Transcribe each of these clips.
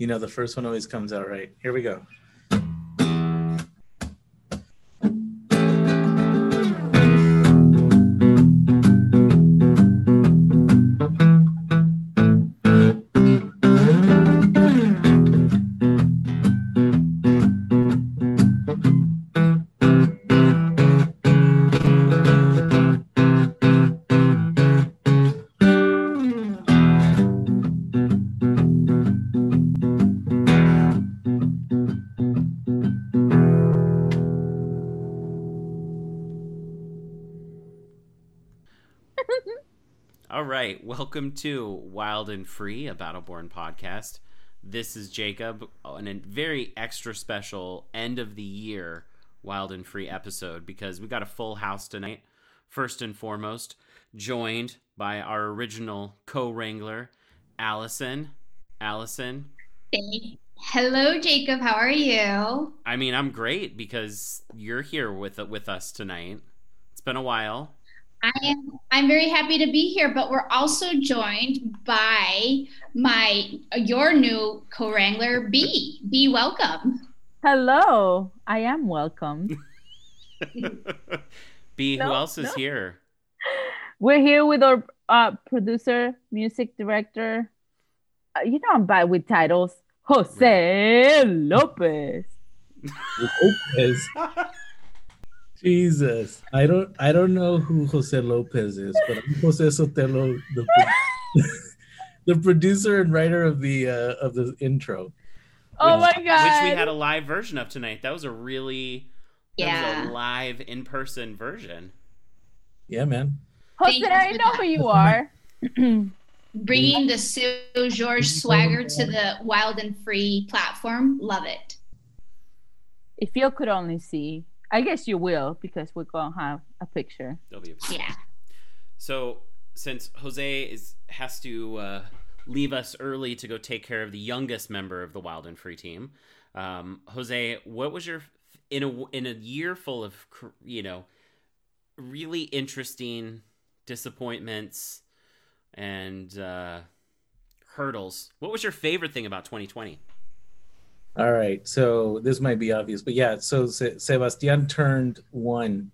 You know, the first one always comes out right. Here we go. Welcome to Wild and Free, a Battleborn podcast. This is Jacob on a very extra special end of the year Wild and Free episode because we got a full house tonight. First and foremost, joined by our original co-wrangler, Allison. Allison, Hey. Hello, Jacob. How are you? I mean, I'm great because you're here with with us tonight. It's been a while. I am. I'm very happy to be here, but we're also joined by my your new co-wrangler, B. B, welcome. Hello, I am welcome. B, who else is no. here? We're here with our uh, producer, music director. Uh, you know, I'm bad with titles. Jose Lopez. Lopez. Jesus, I don't, I don't know who Jose Lopez is, but I'm Jose Sotelo, the, pro- the producer and writer of the uh, of the intro. Oh Which- my god! Which we had a live version of tonight. That was a really that was Yeah. a live in person version. Yeah, man. Jose, I know who you are. Bringing the Seu Jorge swagger to the Wild and Free platform. Love it. if you could only see, I guess you will because we're gonna have a picture. There'll be a Yeah. So since Jose is has to uh, leave us early to go take care of the youngest member of the Wild and Free team, um, Jose, what was your in a in a year full of you know really interesting disappointments and uh, hurdles? What was your favorite thing about 2020? All right, so this might be obvious, but yeah, so Se- Sebastian turned one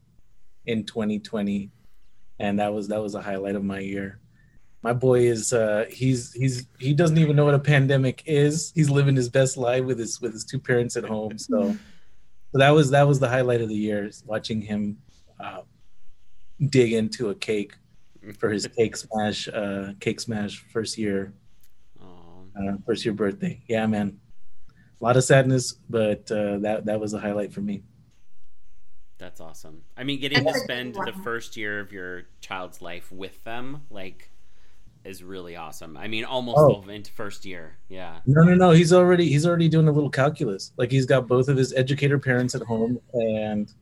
in 2020, and that was that was a highlight of my year. My boy is uh, he's he's he doesn't even know what a pandemic is. He's living his best life with his with his two parents at home. So, so that was that was the highlight of the year, watching him uh, dig into a cake for his cake smash uh, cake smash first year uh, first year birthday. Yeah, man. A lot of sadness, but uh, that that was a highlight for me. that's awesome. I mean, getting to That's a good spend the first year of your child's life with them, like, is really awesome. I mean, almost Oh. into first year. Yeah. No, no, no. He's already he's already doing a little calculus. Like he's got both of his educator parents at home, and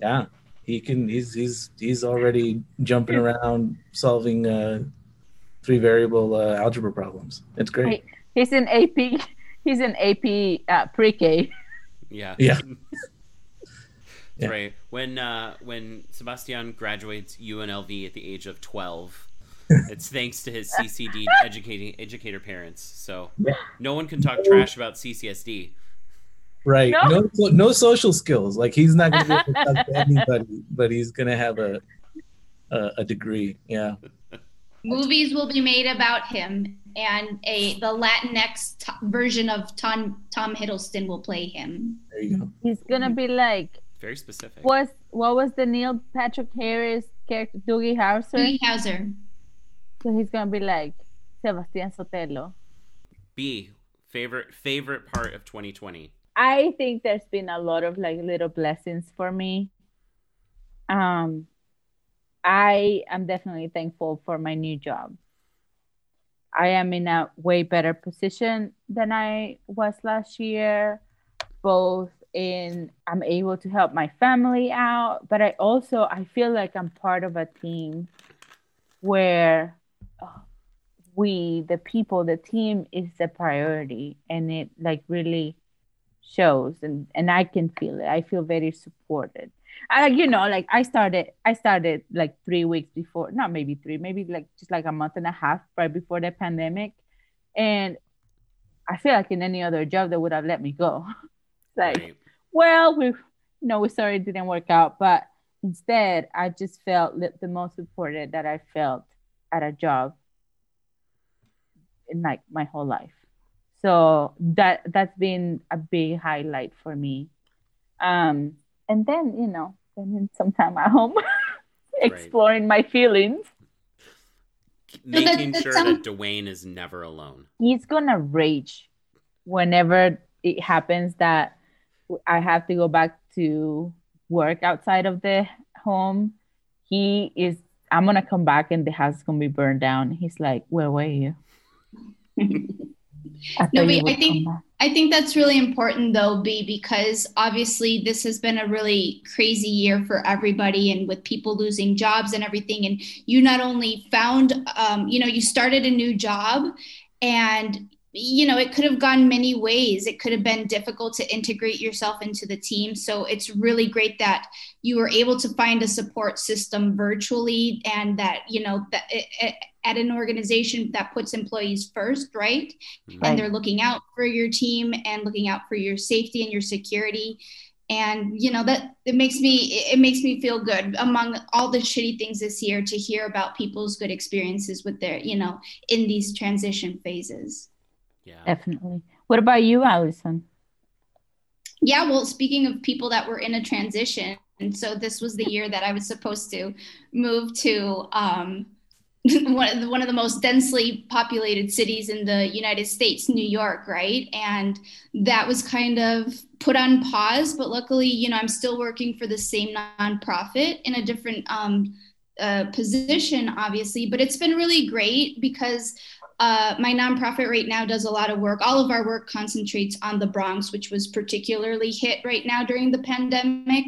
yeah, he can. He's he's he's already jumping around solving uh, three variable uh, algebra problems. It's great. He's in AP. He's in AP uh, pre-K. Yeah. Yeah. Yeah. Right. When uh, when Sebastian graduates UNLV at the age of twelve, it's thanks to his CCD educating educator parents. So Yeah. no one can talk trash about CCSD. Right. No. No. no social skills. Like he's not going to be able to talk to anybody, but he's going to have a, a a degree. Yeah. Movies will be made about him, and a the Latinx t- version of Tom Tom Hiddleston will play him. There you go. He's gonna be like Very specific. what? What was the Neil Patrick Harris character, Doogie Howser? Doogie Howser. So he's gonna be like Sebastian Sotelo. B favorite favorite part of 2020. I think there's been a lot of like little blessings for me. Um, I am definitely thankful for my new job. I am in a way better position than I was last year, both in I'm able to help my family out, but I also I feel like I'm part of a team where uh, we the people the team is the priority and it like really shows and and I can feel it. I feel very supported. I like you know like I started I started like 3 weeks before not maybe 3 maybe like just like a month and a half right before the pandemic and I feel like in any other job they would have let me go. like, Right. well, we, you know, we sorry it didn't work out, but instead, I just felt the most supported that I felt at a job in like my whole life. So that that's been a big highlight for me. Um, and then you know, spending some time at home, exploring my feelings. that- Making that sure sound- that Dwayne is never alone. he's gonna rage whenever it happens that I have to go back to work outside of the home. He is. I'm gonna come back and the house is gonna be burned down. He's like, "Where were you?" I No, but I think- I think that's really important though, B, because obviously this has been a really crazy year for everybody and with people losing jobs and everything. And you not only found, um, you know, you started a new job and you know, it could have gone many ways. It could have been difficult to integrate yourself into the team. So it's really great that you were able to find a support system virtually and that, you know, that it, at an organization that puts employees first, right? Right. and they're looking out for your team and looking out for your safety and your security and you know that it makes me it makes me feel good among all the shitty things this year to hear about people's good experiences with their you know in these transition phases Yeah. Definitely. What about you, Allison? yeah well speaking of people that were in a transition and so this was the year that i was supposed to move to um, one of, the, one of the most densely populated cities in the united states new york right and that was kind of put on pause but luckily you know i'm still working for the same nonprofit in a different um, uh, position obviously but it's been really great because uh, my nonprofit right now does a lot of work. All of our work concentrates on the Bronx, which was particularly hit right now during the pandemic.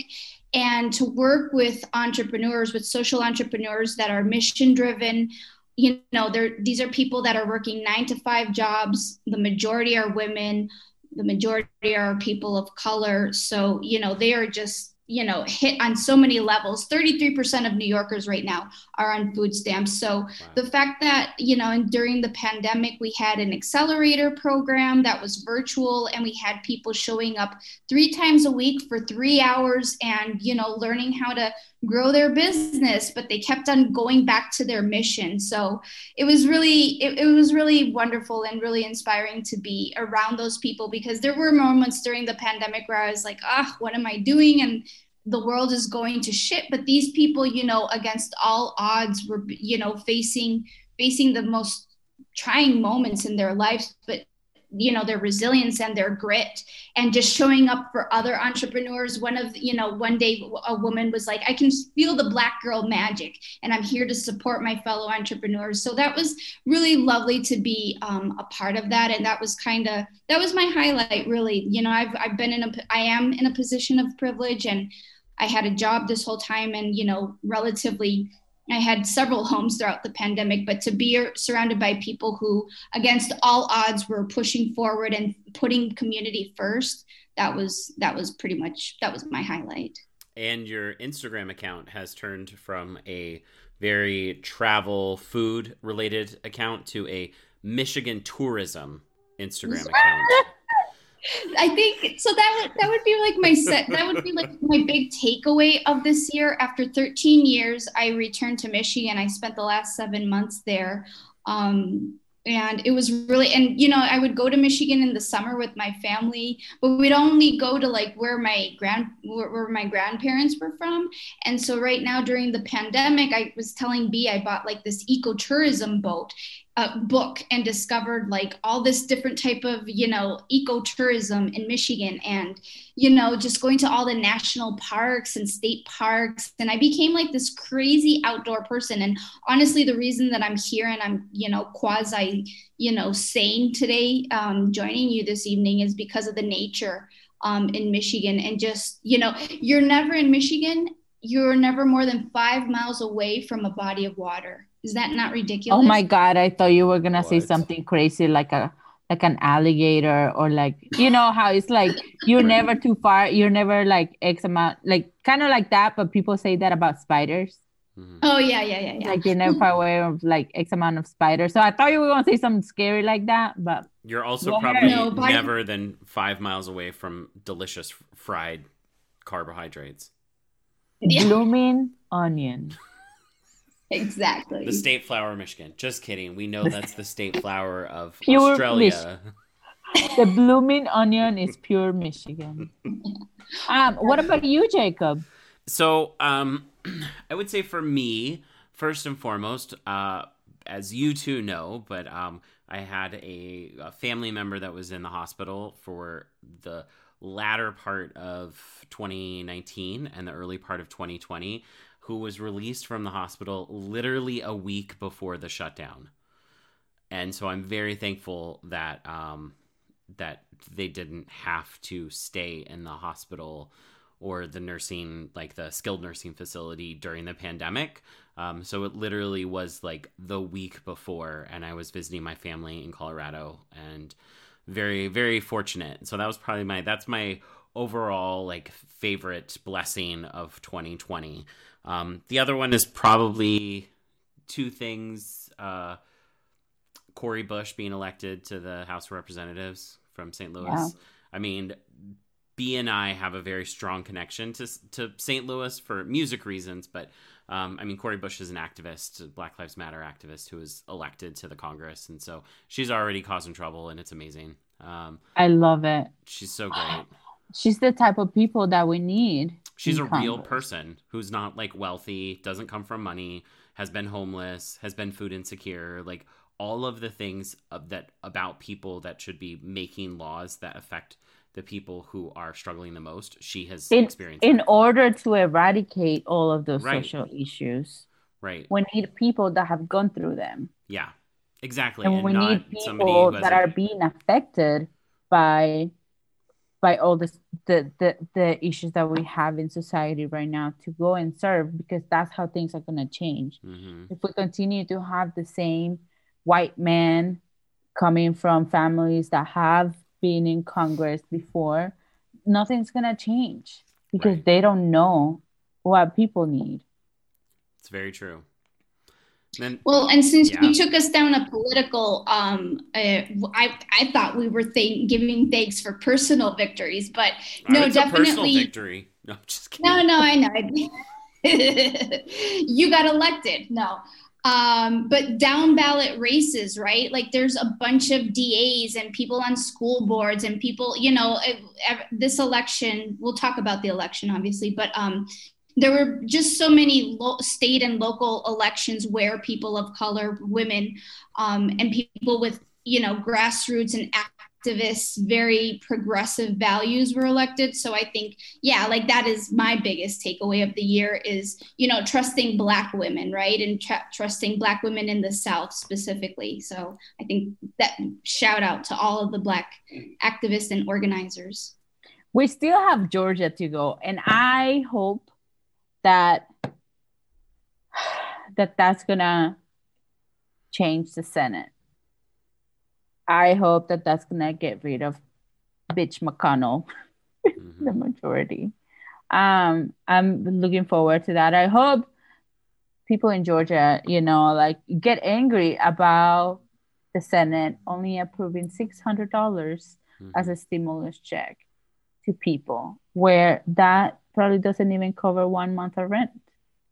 And to work with entrepreneurs, with social entrepreneurs that are mission driven, you know, these are people that are working nine to five jobs. The majority are women, the majority are people of color. So, you know, they are just, you know, hit on so many levels. 33% of New Yorkers right now are on food stamps. So, Wow. the fact that you know and during the pandemic we had an accelerator program that was virtual and we had people showing up three times a week for three hours and you know learning how to grow their business but they kept on going back to their mission. So it was really it, it was really wonderful and really inspiring to be around those people because there were moments during the pandemic where i was like ah what am i doing? And the world is going to shit. But these people you know against all odds were you know facing facing the most trying moments in their lives. But you know their resilience and their grit and just showing up for other entrepreneurs. One of you know one day a woman was like i can feel the black girl magic and i'm here to support my fellow entrepreneurs. So that was really lovely to be um, a part of that. And that was kind of that was my highlight really. You know i've, I've been in a i am in a position of privilege and I had a job this whole time and, you know, relatively, I had several homes throughout the pandemic, but to be surrounded by people who, against all odds, were pushing forward and putting community first, that was, that was pretty much, that was my highlight. And your Instagram account has turned from a very travel food related account to a Michigan tourism Instagram account. I think so. That would that would be like my set. That would be like my big takeaway of this year. After 13 years, I returned to Michigan. I spent the last seven months there, um, and it was really. And you know, I would go to Michigan in the summer with my family, but we'd only go to like where my grand where, my grandparents were from. And so right now during the pandemic, I was telling B I bought like this ecotourism boat, uh, book and discovered like all this different type of you know ecotourism in michigan and you know just going to all the national parks and state parks. And i became like this crazy outdoor person. And honestly the reason that i'm here and i'm you know quasi you know sane today um, joining you this evening is because of the nature um, in michigan. And just you know you're never in michigan you're never more than five miles away from a body of water is that not ridiculous? Oh my god, I thought you were gonna say something crazy like a like an alligator or like you know how it's like you're Right. never too far, you're never like X amount like kind of like that, but people say that about spiders. Mm-hmm. Oh yeah, yeah, yeah, yeah. Like you're never far away of like X amount of spiders. So I thought you were gonna say something scary like that, but you're also probably no, never than five miles away from delicious fried carbohydrates. Yeah. Blooming onion. Exactly. The state flower of Michigan. Just kidding. We know that's the state flower of pure Australia. Mich- the blooming onion is pure Michigan. Um, what about you, Jacob? So, um, I would say for me, first and foremost, uh, as you two know, but um, I had a, a, family member that was in the hospital for the latter part of 2019 and the early part of 2020 who was released from the hospital literally a week before the shutdown. And so I'm very thankful that um, that they didn't have to stay in the hospital or the nursing, like the skilled nursing facility during the pandemic. Um, so it literally was like the week before, and I was visiting my family in Colorado, and very, very fortunate. So that was probably my that's my overall like favorite blessing of 2020. Um, the other one is probably two things. Uh, Cori Bush being elected to the House of Representatives from St. Louis. Yeah. I mean, B and I have a very strong connection to to St. Louis for music reasons, but um, I mean, Cori Bush is an activist, Black Lives Matter activist, who was elected to the Congress, and so she's already causing trouble, and it's amazing. Um, I love it. She's so great. She's the type of people that we need. She's a real person who's not like wealthy, doesn't come from money, has been homeless, has been food insecure, like all of the things of that about people that should be making laws that affect the people who are struggling the most. She has in, experienced in order to eradicate all of those right. social issues. Right. We need people that have gone through them. Yeah. Exactly. And, and we need people that are being affected by by all this, the, the the issues that we have in society right now to go and serve because that's how things are going to change mm-hmm. if we continue to have the same white men coming from families that have been in congress before nothing's going to change because right. they don't know what people need it's very true then, well, and since yeah. you took us down a political, um, uh, I I thought we were th- giving thanks for personal victories, but no, definitely victory. No, just kidding. No, no, I know. you got elected. No, um, but down ballot races, right? Like there's a bunch of DAs and people on school boards and people, you know, this election, we'll talk about the election obviously, but um, there were just so many lo- state and local elections where people of color, women, um, and people with you know grassroots and activists, very progressive values were elected. So I think, yeah, like that is my biggest takeaway of the year is you know trusting Black women, right, and tr- trusting Black women in the South specifically. So I think that shout out to all of the Black activists and organizers. We still have Georgia to go, and I hope that that that's gonna change the Senate. I hope that that's gonna get rid of bitch McConnell, mm-hmm. the majority. Um, I'm looking forward to that. I hope people in Georgia, you know, like get angry about the Senate only approving six hundred dollars mm-hmm. as a stimulus check to people, where that probably doesn't even cover one month of rent.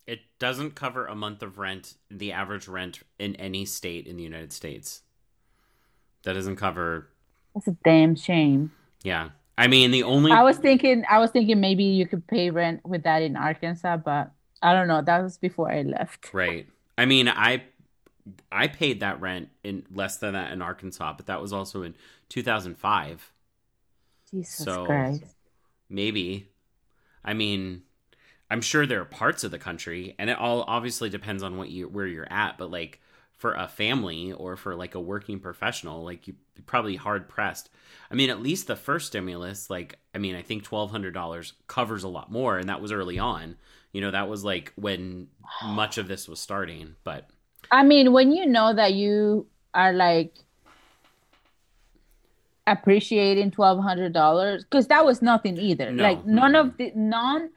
It doesn't cover a month of rent, the average rent in any state in the United States. That doesn't cover. That's a damn shame. Yeah. I mean, the only. I was thinking, I was thinking maybe you could pay rent with that in Arkansas, but I don't know. That was before I left. Right. I mean, I I paid that rent in less than that in Arkansas, but that was also in 2005. Jesus so Christ. Maybe I mean, I'm sure there are parts of the country, and it all obviously depends on what you where you're at. But like for a family or for like a working professional, like you probably hard pressed. I mean, at least the first stimulus, like I mean, I think twelve hundred dollars covers a lot more, and that was early on. You know, that was like when much of this was starting. But I mean, when you know that you are like appreciating twelve hundred dollars because that was nothing either. No. Like none of the none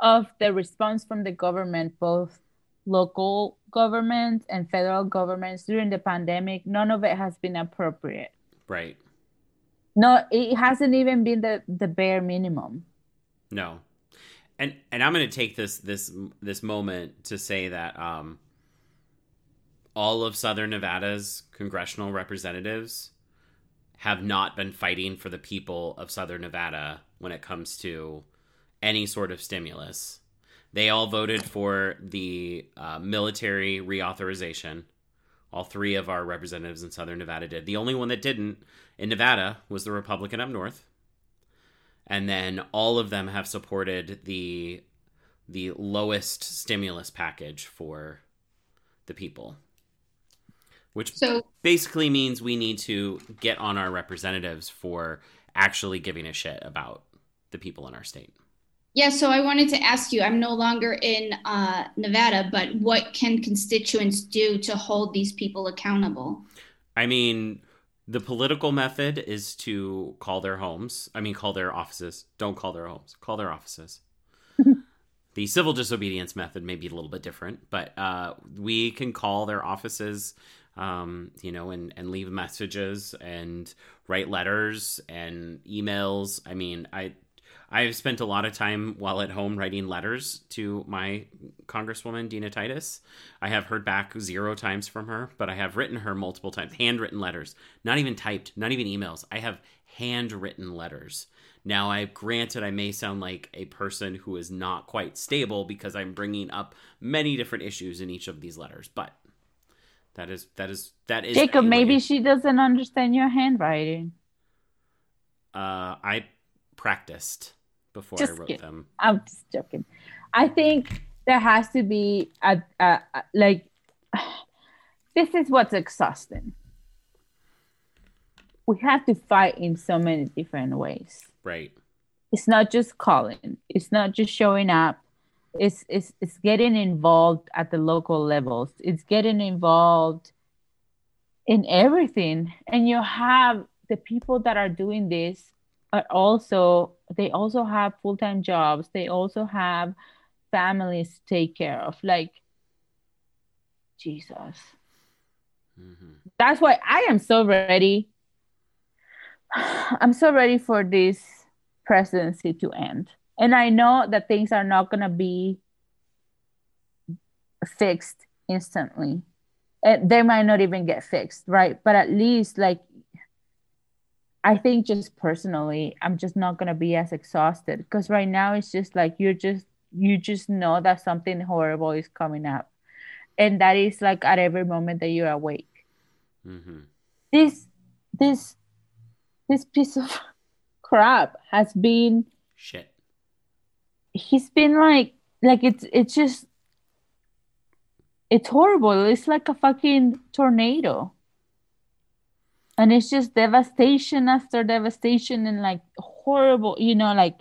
of the response from the government, both local governments and federal governments during the pandemic, none of it has been appropriate. Right. No, it hasn't even been the, the bare minimum. No. And and I'm going to take this this this moment to say that um all of Southern Nevada's congressional representatives have not been fighting for the people of Southern Nevada when it comes to any sort of stimulus. They all voted for the uh, military reauthorization. All three of our representatives in Southern Nevada did. The only one that didn't in Nevada was the Republican up north. And then all of them have supported the the lowest stimulus package for the people which so, basically means we need to get on our representatives for actually giving a shit about the people in our state. Yeah, so I wanted to ask you I'm no longer in uh, Nevada, but what can constituents do to hold these people accountable? I mean, the political method is to call their homes, I mean, call their offices. Don't call their homes, call their offices. the civil disobedience method may be a little bit different, but uh, we can call their offices um, you know, and, and leave messages and write letters and emails. I mean, I I've spent a lot of time while at home writing letters to my Congresswoman Dina Titus. I have heard back zero times from her, but I have written her multiple times, handwritten letters, not even typed, not even emails. I have handwritten letters. Now, I granted I may sound like a person who is not quite stable because I'm bringing up many different issues in each of these letters, but that is that is that is Jacob. Maybe she doesn't understand your handwriting. Uh, I practiced before just I wrote kidding. them. I'm just joking. I think there has to be a, a, a like. This is what's exhausting. We have to fight in so many different ways. Right. It's not just calling. It's not just showing up it's, it's, it's getting involved at the local levels. It's getting involved in everything. And you have the people that are doing this are also, they also have full-time jobs. They also have families to take care of. Like, Jesus. Mm-hmm. That's why I am so ready. I'm so ready for this presidency to end and i know that things are not going to be fixed instantly. And they might not even get fixed right? But at least like i think just personally i'm just not going to be as exhausted. Because right now it's just like you're just you just know that something horrible is coming up. And that is like at every moment that you're awake. Mm-hmm. this this this piece of crap has been shit he's been like like it's it's just it's horrible. It's like a fucking tornado. And it's just devastation after devastation and like horrible, you know, like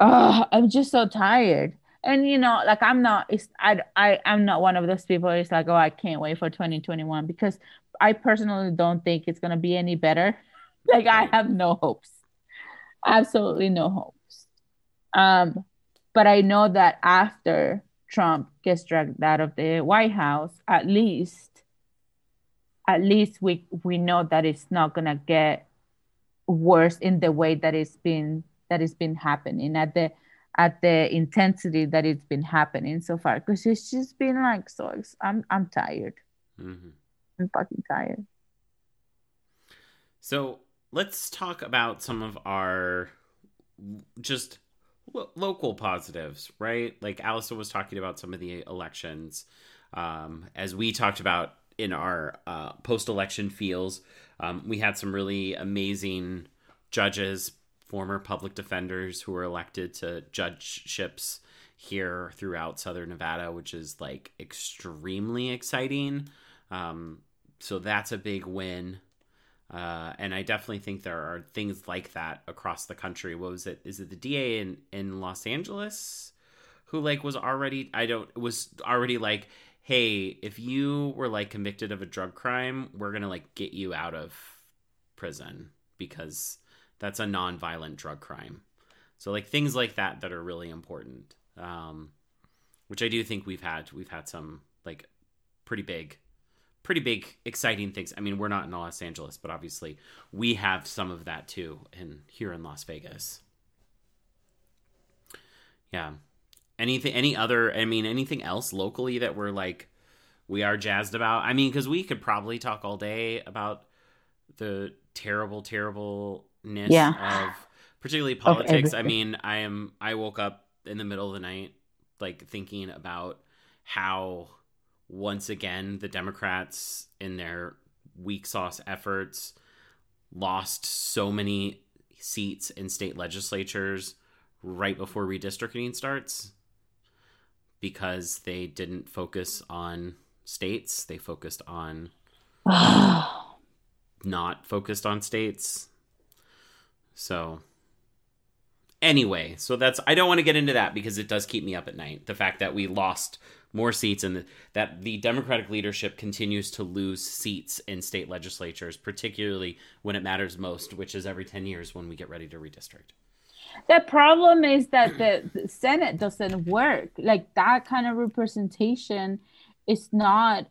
oh, I'm just so tired. And you know, like I'm not it's I I I'm not one of those people it's like, oh, I can't wait for 2021 because I personally don't think it's gonna be any better. like I have no hopes. Absolutely no hope. Um, but I know that after Trump gets dragged out of the White House, at least, at least we we know that it's not gonna get worse in the way that it's been that it's been happening at the at the intensity that it's been happening so far because it's just been like so i'm i'm tired mm-hmm. i'm fucking tired so let's talk about some of our just lo- local positives, right? Like Allison was talking about some of the elections, um, as we talked about in our uh, post-election feels. Um, we had some really amazing judges, former public defenders who were elected to judgeships here throughout Southern Nevada, which is like extremely exciting. Um, so that's a big win. Uh, and I definitely think there are things like that across the country. What was it? Is it the DA in, in Los Angeles who like was already I don't was already like, hey, if you were like convicted of a drug crime, we're gonna like get you out of prison because that's a non-violent drug crime. So like things like that that are really important. Um, which I do think we've had. We've had some like pretty big, pretty big, exciting things. I mean, we're not in Los Angeles, but obviously we have some of that too, in here in Las Vegas. Yeah. Anything? Any other? I mean, anything else locally that we're like we are jazzed about? I mean, because we could probably talk all day about the terrible, terribleness Yeah. of particularly politics. I mean, I am. I woke up in the middle of the night, like thinking about how once again the Democrats in their weak sauce efforts lost so many seats in state legislatures right before redistricting starts because they didn't focus on states. They focused on not focused on states. So anyway so that's i don't want to get into that because it does keep me up at night. The fact that we lost more seats and that the democratic leadership continues to lose seats in state legislatures particularly when it matters most which is every 10 years when we get ready to redistrict. The problem is that the, the senate doesn't work. Like that kind of representation is not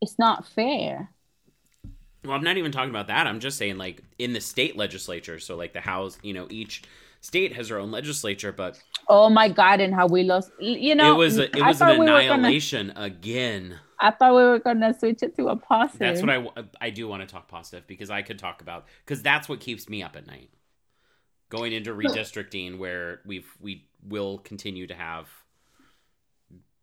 it's not fair. Well i'm not even talking about that. I'm just saying like in the state legislature so like the house you know each state has their own legislature but oh my god and how we lost you know it was a, it was an thought we were gonna- annihilation again i thought we were gonna switch it to a positive That's what I I do want to talk positive because I could talk about because that's what keeps me up at night. Going into redistricting where we've we will continue to have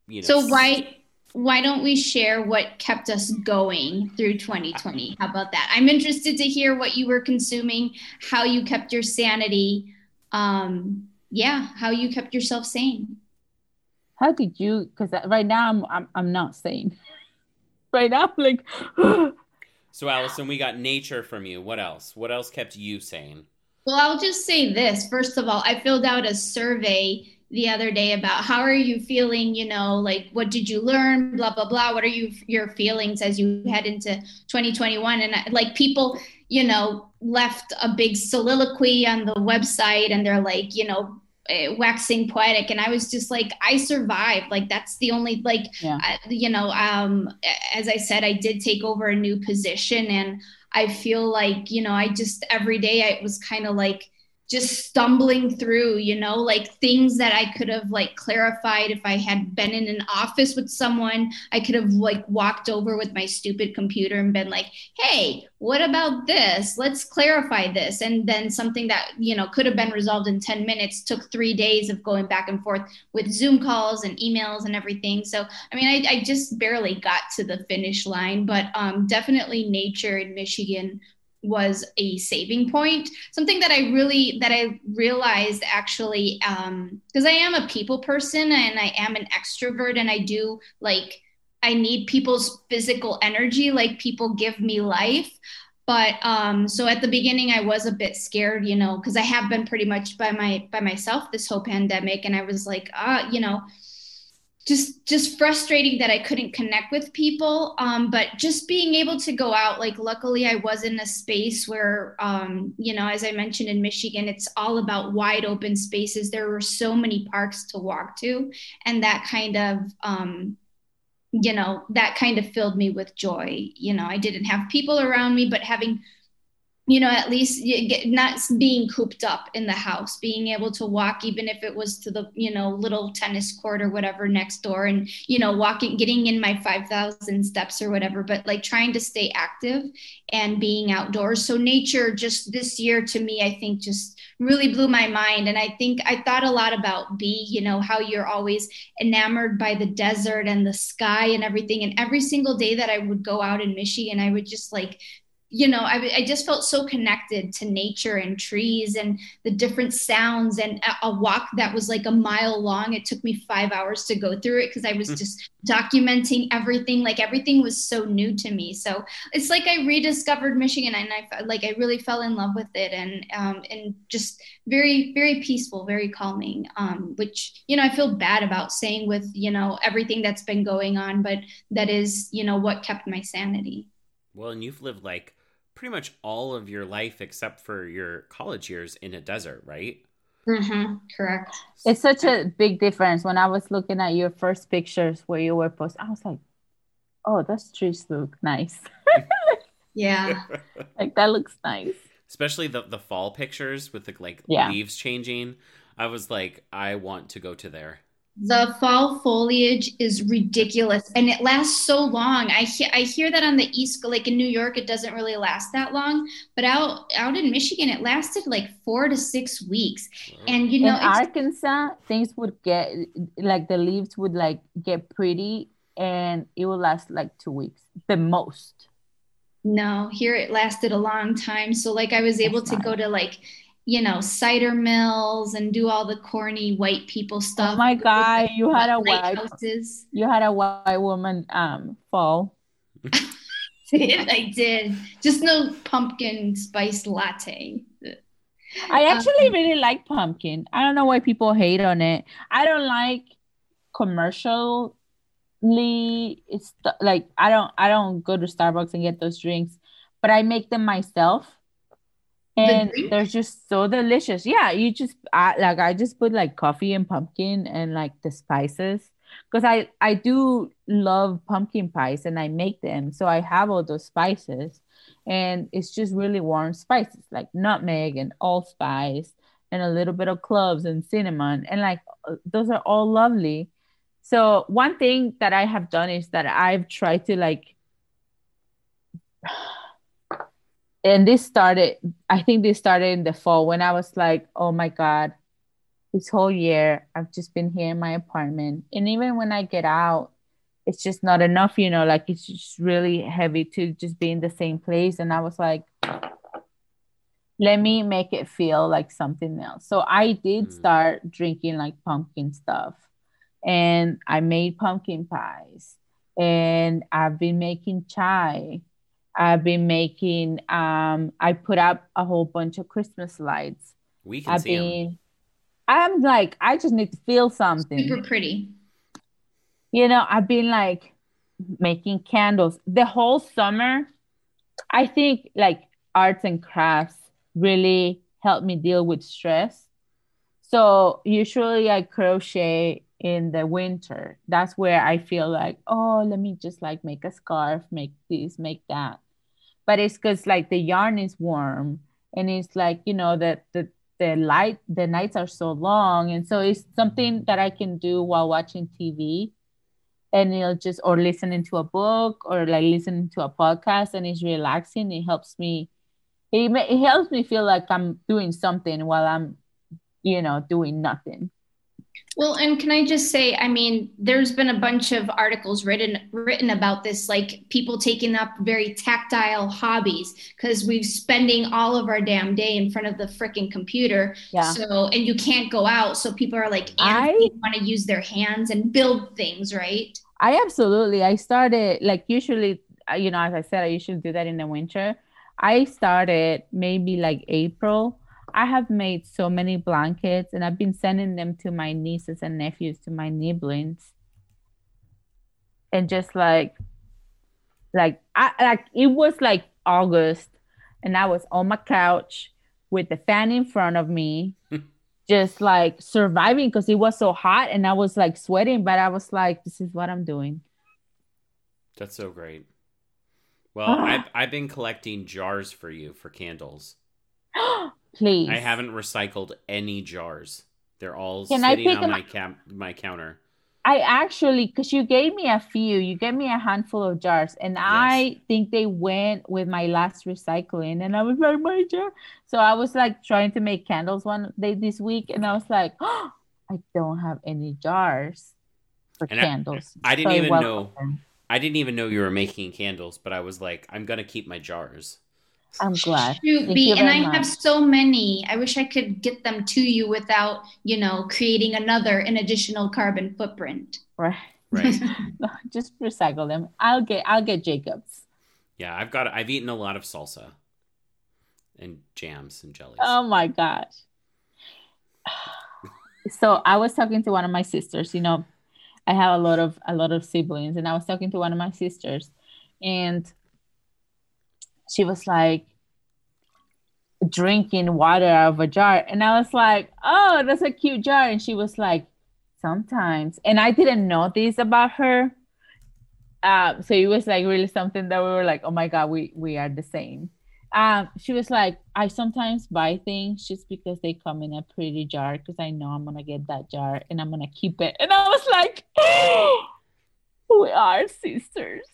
you know So why why don't we share what kept us going through 2020? How about that? I'm interested to hear what you were consuming, how you kept your sanity, um, yeah, how you kept yourself sane. how did you because right now i'm i'm, I'm not sane right now i'm like So Allison, we got nature from you. What else? What else kept you sane? Well, I'll just say this. First of all, I filled out a survey the other day about how are you feeling, you know, like what did you learn, blah blah blah. What are you your feelings as you head into 2021 and I- like people, you know, left a big soliloquy on the website and they're like, you know, eh, waxing poetic and I was just like I survived. Like that's the only like Yeah. I- you know, um as I said I did take over a new position and I feel like, you know, I just every day I was kind of like just stumbling through, you know, like things that I could have like clarified if I had been in an office with someone. I could have like walked over with my stupid computer and been like, hey, what about this? Let's clarify this. And then something that, you know, could have been resolved in 10 minutes took three days of going back and forth with Zoom calls and emails and everything. So, I mean, I, I just barely got to the finish line, but um, definitely nature in Michigan was a saving point. Something that i really that i realized actually um because i am a people person and i am an extrovert and i do like i need people's physical energy like people give me life. But um so at the beginning i was a bit scared you know because i have been pretty much by my by myself this whole pandemic and i was like ah you know just just frustrating that I couldn't connect with people. Um, but just being able to go out, like luckily I was in a space where, um, you know, as I mentioned in Michigan, it's all about wide open spaces. There were so many parks to walk to, and that kind of, um, you know, that kind of filled me with joy. You know, I didn't have people around me, but having you know, at least get, not being cooped up in the house, being able to walk, even if it was to the, you know, little tennis court or whatever next door and, you know, walking, getting in my 5,000 steps or whatever, but like trying to stay active and being outdoors. So nature just this year to me, I think just really blew my mind. And I think I thought a lot about B, you know, how you're always enamored by the desert and the sky and everything. And every single day that I would go out in Michigan, I would just like, you know, I, I just felt so connected to nature and trees and the different sounds and a, a walk that was like a mile long. It took me five hours to go through it because I was just documenting everything. Like everything was so new to me. So it's like I rediscovered Michigan and I like I really fell in love with it and um, and just very very peaceful, very calming. Um, which you know I feel bad about saying with you know everything that's been going on, but that is you know what kept my sanity. Well, and you've lived like pretty much all of your life except for your college years in a desert, right? Mm-hmm. Correct. It's such a big difference. When I was looking at your first pictures where you were posting, I was like, oh, those trees look nice. Yeah. like that looks nice. Especially the the fall pictures with the like Yeah. leaves changing. I was like, I want to go to there. The mm-hmm. fall foliage is ridiculous and it lasts so long. I hear I hear that on the east like in New York it doesn't really last that long, but out out in Michigan it lasted like 4 to 6 weeks. And you know in Arkansas, things would get like the leaves would like get pretty and it would last like two weeks, the most. No, here it lasted a long time. So like I was able That's to nice. go to like, you know, cider mills and do all the corny white people stuff. Oh my God, you had a white lighthouses. you had a white woman um fall. I did. Just no pumpkin spice latte. I actually Um, really like pumpkin. I don't know why people hate on it. I don't like commercially it's like I don't I don't go to Starbucks and get those drinks, but I make them myself. The And drink? they're just so delicious. Yeah, you just I, like I just put like coffee and pumpkin and like the spices because I I do love pumpkin pies and I make them. So I have all those spices and it's just really warm spices like nutmeg and allspice and a little bit of cloves and cinnamon and like uh, those are all lovely so one thing that i have done is that i've tried to like and this started i think this started in the fall when i was like oh my god this whole year i've just been here in my apartment and even when i get out it's just not enough, you know, like it's just really heavy to just be in the same place. And I was like, let me make it feel like something else. So I did Mm. start drinking like pumpkin stuff and I made pumpkin pies and I've been making chai. I've been making, um, I put up a whole bunch of Christmas lights. We can I've see 'em. been, I'm like, I just need to feel something Super pretty. you know i've been like making candles the whole summer i think like arts and crafts really help me deal with stress so usually i crochet in the winter that's where i feel like oh let me just like make a scarf make this make that but it's because like the yarn is warm and it's like you know that the the light the nights are so long and so it's something that i can do while watching tv and it'll just or listening to a book or like listening to a podcast and it's relaxing. It helps me it, it helps me feel like i'm doing something while i'm you know doing nothing Well, and can I just say, I mean, there's been a bunch of articles written written about this, like people taking up very tactile hobbies because we're spending all of our damn day in front of the freaking computer. yeah So, and you can't go out, so people are like, I- want to use their hands and build things, right? I absolutely. I started like usually, uh, you know, as I said, I usually do that in the winter. I started maybe like April. I have made so many blankets and I've been sending them to my nieces and nephews, to my nibblings. And just like, like, I like it was like August and I was on my couch with the fan in front of me, just like surviving because it was so hot and I was like sweating, but I was like, this is what I'm doing. That's so great. Well, I've I've been collecting jars for you for candles. Please. I haven't recycled any jars. They're all Can I sitting pick on my cam- my counter. I actually, because you gave me a few, you gave me a handful of jars, and I think they went with my last recycling. And I was like, my jar. So I was like trying to make candles one day this week, and I was like, oh, I don't have any jars for And candles. I didn't So even welcome know. I didn't even know you were making candles, but I was like, I'm gonna keep my jars. I'm glad. Shoot, Thank B, and I very have so many. I wish I could get them to you without, you know, creating another an additional carbon footprint. Right. Right. Just recycle them. I'll get. I'll get Jacobs. yeah, I've got. I've eaten a lot of salsa, and jams and jellies. Oh my gosh. So I was talking to one of my sisters, you know, I have a lot of a lot of siblings and I was talking to one of my sisters and she was like drinking water out of a jar. And I was like, oh, that's a cute jar. And she was like, sometimes. And I didn't know this about her. Um, so it was like really something that we were like, oh my God, we, we are the same. Um, she was like, I sometimes buy things just because they come in a pretty jar because I know I'm gonna get that jar and I'm gonna keep it. And I was like, we are sisters.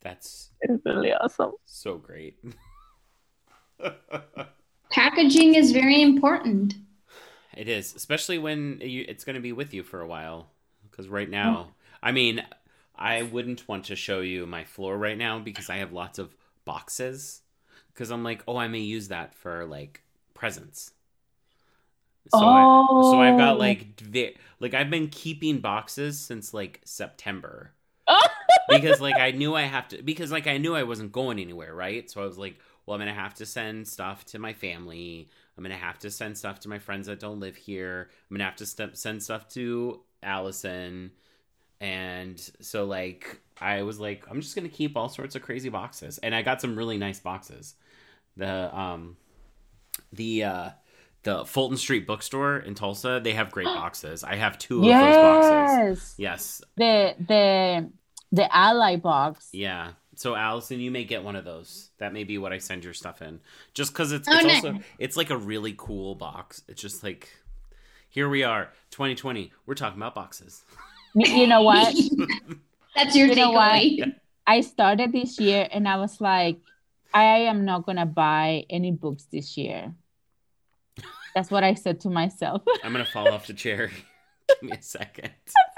That's It's really awesome. so great. Packaging is very important. It is, especially when you, it's going to be with you for a while. Because right now, I mean, I wouldn't want to show you my floor right now because I have lots of boxes. Because I'm like, oh, I may use that for like presents. So, I, so I've got Oh. like, like I've been keeping boxes since like September because like I knew I have to because like I knew I wasn't going anywhere, right? So I was like, well, I'm gonna have to send stuff to my family. I'm gonna have to send stuff to my friends that don't live here. I'm gonna have to st- send stuff to Allison, and so like I was like, I'm just gonna keep all sorts of crazy boxes, and I got some really nice boxes. The um, the uh, the Fulton Street bookstore in Tulsa, they have great boxes. I have two of those boxes. yes. Yes, The the the ally box. Yeah. So Allison, you may get one of those. That may be what I send your stuff in. Just because it's, Oh, it's nice. also it's like a really cool box. It's just like here we are, 2020. We're talking about boxes. You know what? That's your You know what? takeaway. I started this year and I was like, I am not gonna buy any books this year. That's what I said to myself. I'm gonna fall off the chair. Give me a second.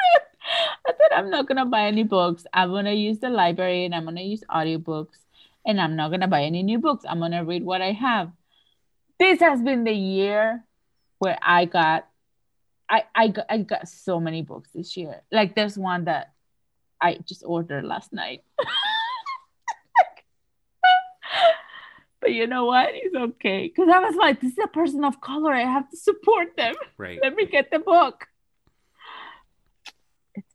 I said I'm not gonna buy any books. I'm gonna use the library and I'm gonna use audiobooks and I'm not gonna buy any new books. I'm gonna read what I have. This has been the year where I got I I got, I got so many books this year. Like there's one that I just ordered last night. but you know what? It's okay. Because I was like, this is a person of color. I have to support them. Right. Let me get the book.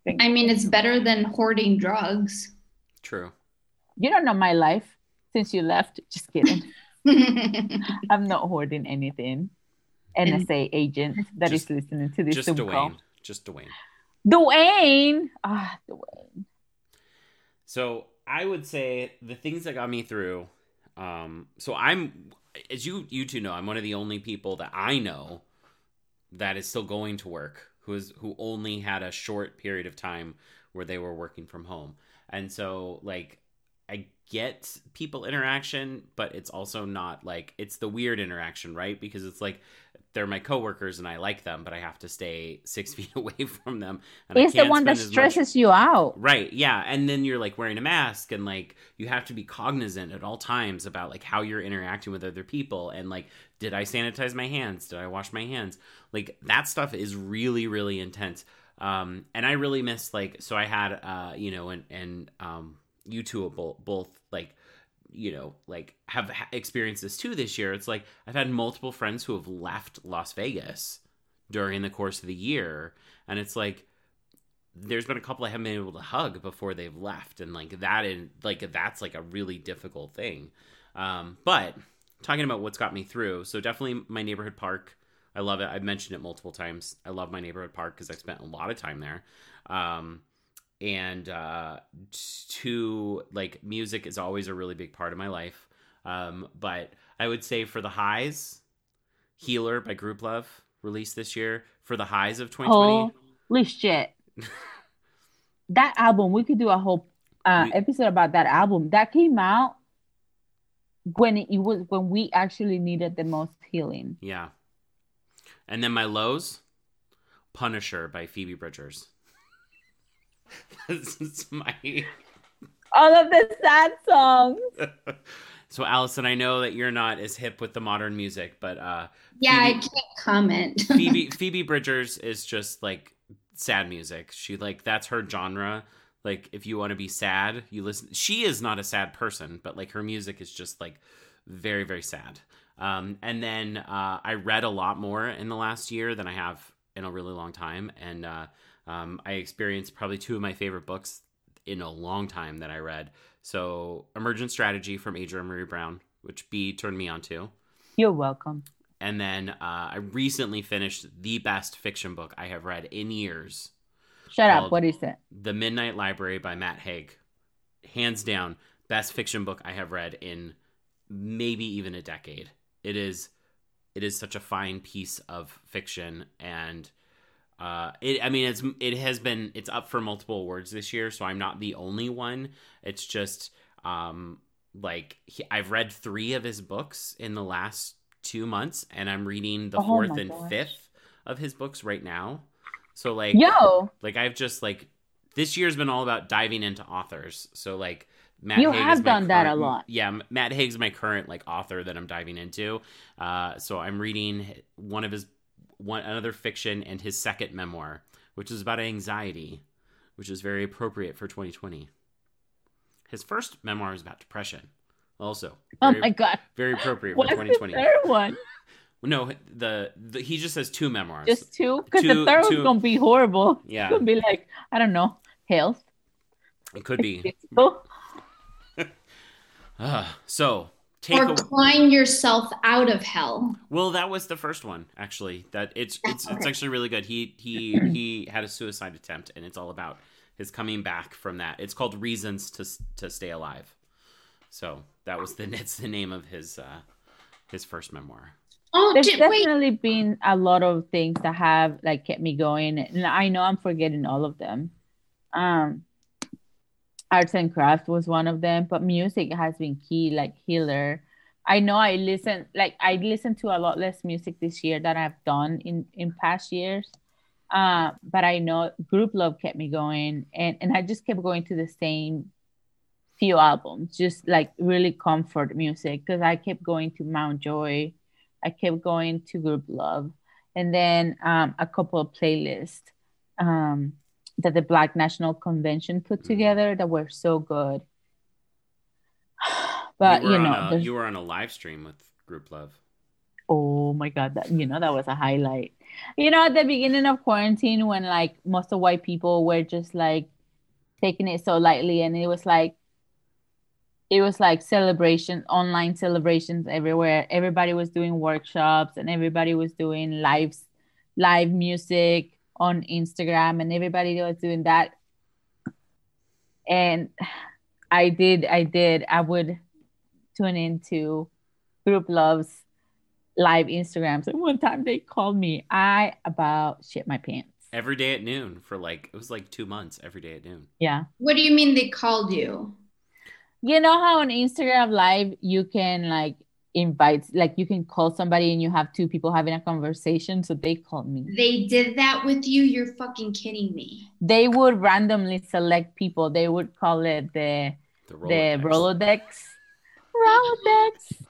It's I mean, it's better than hoarding drugs. True. You don't know my life since you left. Just kidding. I'm not hoarding anything. NSA agent that is Just- listening to this Just Zoom call. Dwayne. Just Dwayne. Dwayne. Ah, Dwayne. So I would say the things that got me through. Um, so I'm, as you you two know, I'm one of the only people that I know that is still going to work. Who is who only had a short period of time where they were working from home, and so like I get people interaction, but it's also not like it's the weird interaction, right? Because it's like they're my coworkers and I like them, but I have to stay six feet away from them. And It's the one that as much- stresses you out. Right. Yeah. And then you're like wearing a mask and like you have to be cognizant at all times about like how you're interacting with other people and like did I sanitize my hands? Did I wash my hands? Like that stuff is really really intense. Um and I really miss like so I had uh you know and and um you two both both like you know like have experienced this too this year. It's like I've had multiple friends who have left Las Vegas during the course of the year and it's like there's been a couple I haven't been able to hug before they've left, and like that and like that's like a really difficult thing. Um, but talking about what's got me through, so definitely my neighborhood park. I love it. I've mentioned it multiple times. I love my neighborhood park because I spent a lot of time there. Um, and uh, to like music is always a really big part of my life. Um, but I would say for the highs, Healer by Grouplove released this year. For the highs of 2020, Holy shit. that album, we could do a whole uh, We- episode about that album. That came out when it, it was when we actually needed the most healing. Yeah. And then my lows, Punisher by Phoebe Bridgers. this is my. All of the sad songs. so, Allison, I know that you're not as hip with the modern music, but uh, yeah, I can't comment. Phoebe Phoebe Bridgers is just like sad music. She like that's her genre. Like if you want to be sad, you listen. She is not a sad person, but like her music is just like very very sad. Um, and then uh, I read a lot more in the last year than I have in a really long time, and uh, um, I experienced probably two of my favorite books in a long time that I read. So Emergent Strategy from Adrienne Maree Brown, which B turned me on to. You're welcome. And then uh, I recently finished the best fiction book I have read in years Shut up. What is it? The Midnight Library by Matt Haig. Hands down, best fiction book I have read in maybe even a decade. It is it is such a fine piece of fiction and uh it I mean it's it has been it's up for multiple awards this year, so I'm not the only one. It's just um like he, I've read 3 of his books in the last 2 months and I'm reading the Oh fourth and gosh. fifth of his books right now. So like Yo, like I've just like this year's been all about diving into authors. So like Matt You Haig have done that a lot. Yeah, Matt Haig's my current like author that I'm diving into. Uh, so I'm reading one of his one another fiction and his second memoir, which is about anxiety, which is very appropriate for 2020. His first memoir is about depression, also. oh Very, my god. very appropriate for What's the 2020. third one? No, the, the he just has two memoirs. Just two? Because the third two- one's gonna be horrible. Yeah. It's gonna be like, I don't know, health. it could be. Uh, so take or a, climb yourself out of hell. well that was the first one actually that it's it's it's Okay. actually really good he he he had a suicide attempt and it's all about his coming back from that it's called reasons to to stay alive so that was the it's the name of his uh his first memoir Oh, There's did, wait. definitely been a lot of things that have like kept me going, and I know I'm forgetting all of them. Um, arts and craft was one of them, but music has been key, like healer. I know I listen, like I listen to a lot less music this year than I've done in in past years. Uh, but I know Grouplove kept me going, and and I just kept going to the same few albums, just like really comfort music, because I kept going to Mount Joy. I kept going to Grouplove, and then um, a couple of playlists um, that the Black National Convention put Mhm. together that were so good. But you, you, know, a, you were on a live stream with Grouplove oh my god, that you know that was a highlight. You know, at the beginning of quarantine, when like most of white people were just like taking it so lightly, and it was like it was like celebration online celebrations everywhere everybody was doing workshops and everybody was doing lives live music on instagram and everybody was doing that. And i did i did i would tune into Grouplove's live instagrams and one time they called me i about shit my pants. Every day at noon for like it was like two months every day at noon. Yeah. What do you mean they called you? You know how on Instagram Live you can like invite, like you can call somebody and you have two people having a conversation. So they called me. They did that with you? You're fucking kidding me. They would randomly select people. They would call it the the the Rolodex. Rolodex.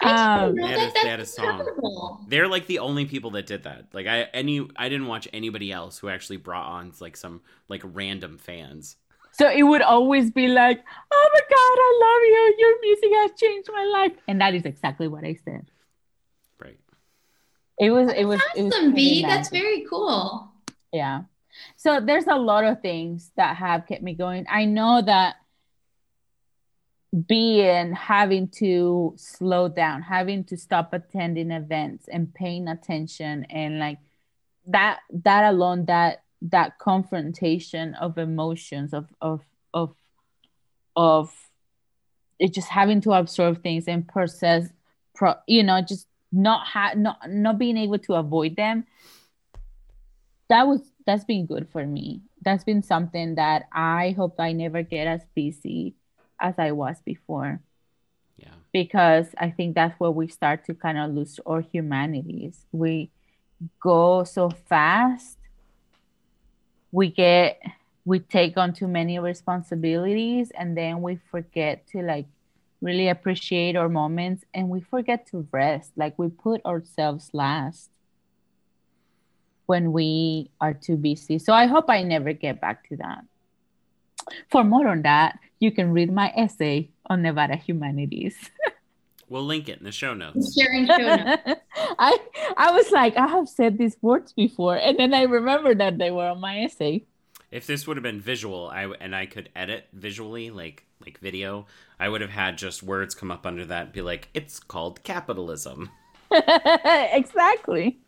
Rolodex. Um, didn't know They had a- that. they had a That's song. incredible. They're like the only people that did that. Like I any I didn't watch anybody else who actually brought on like some like random fans. So it would always be like, "Oh my God, I love you! Your music has changed my life," and that is exactly what I said. Right. It was. It was. it was Awesome, pretty B. That's very cool. Yeah. So there's a lot of things that have kept me going. I know that being having to slow down, having to stop attending events and paying attention and like that that alone that that confrontation of emotions of of of of it just having to absorb things and process pro, you know just not ha- not not being able to avoid them. That was that's been good for me. That's been something that i hope i never get as busy as i was before. Yeah. because i think that's where we start to kind of lose our humanities. We go so fast we get we take on too many responsibilities and then we forget to like really appreciate our moments and we forget to rest. Like we put ourselves last when we are too busy. So i hope i never get back to that. For more on that you can read my essay on nevada humanities We'll link it in the show notes. Sharing show notes. I I was like, I have said these words before, and then I remembered that they were on my essay. If this would have been visual, I and I could edit visually like like video, I would have had just words come up under that and be like, "It's called capitalism." exactly.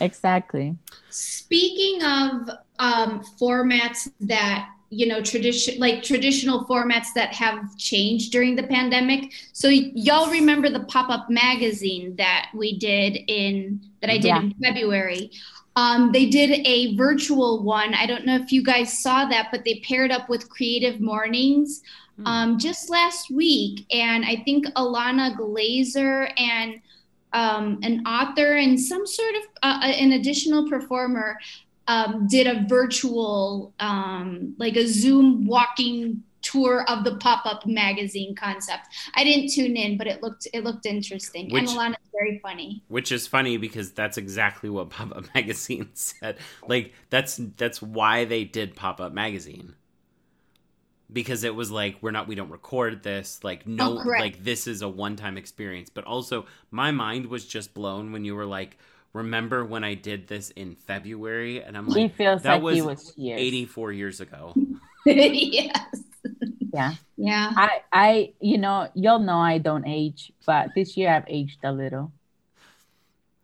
Exactly. Speaking of um, formats that you know tradition like traditional formats that have changed during the pandemic so y'all remember the pop-up magazine that we did in that i did yeah. in february um, they did a virtual one i don't know if you guys saw that but they paired up with creative mornings hmm. um, just last week and i think alana glazer and um, an author and some sort of uh, an additional performer um, did a virtual, um, like a Zoom walking tour of the pop-up magazine concept. I didn't tune in, but it looked it looked interesting. Which, and Alana's very funny. Which is funny because that's exactly what pop-up magazine said. Like that's that's why they did pop-up magazine. Because it was like we're not we don't record this like no oh, like this is a one-time experience. But also my mind was just blown when you were like remember when I did this in February, and I'm like, he feels that like was, he was years. 84 years ago. yes. Yeah. Yeah. I, I, you know, you'll know I don't age, but this year I've aged a little.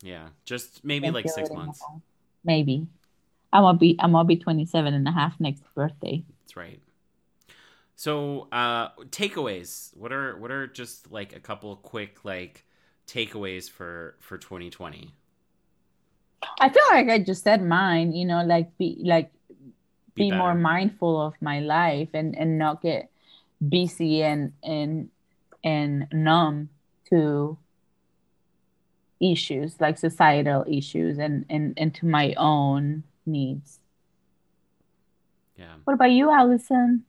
Yeah, just maybe like six months. Maybe. I'm gonna be I'm gonna be 27 and a half next birthday. That's right. So, uh takeaways. What are what are just like a couple quick like takeaways for for 2020? I feel like I just said mine, you know, like be like be, be more mindful of my life and and not get busy and and and numb to issues like societal issues and and and to my own needs. Yeah. What about you, Allison?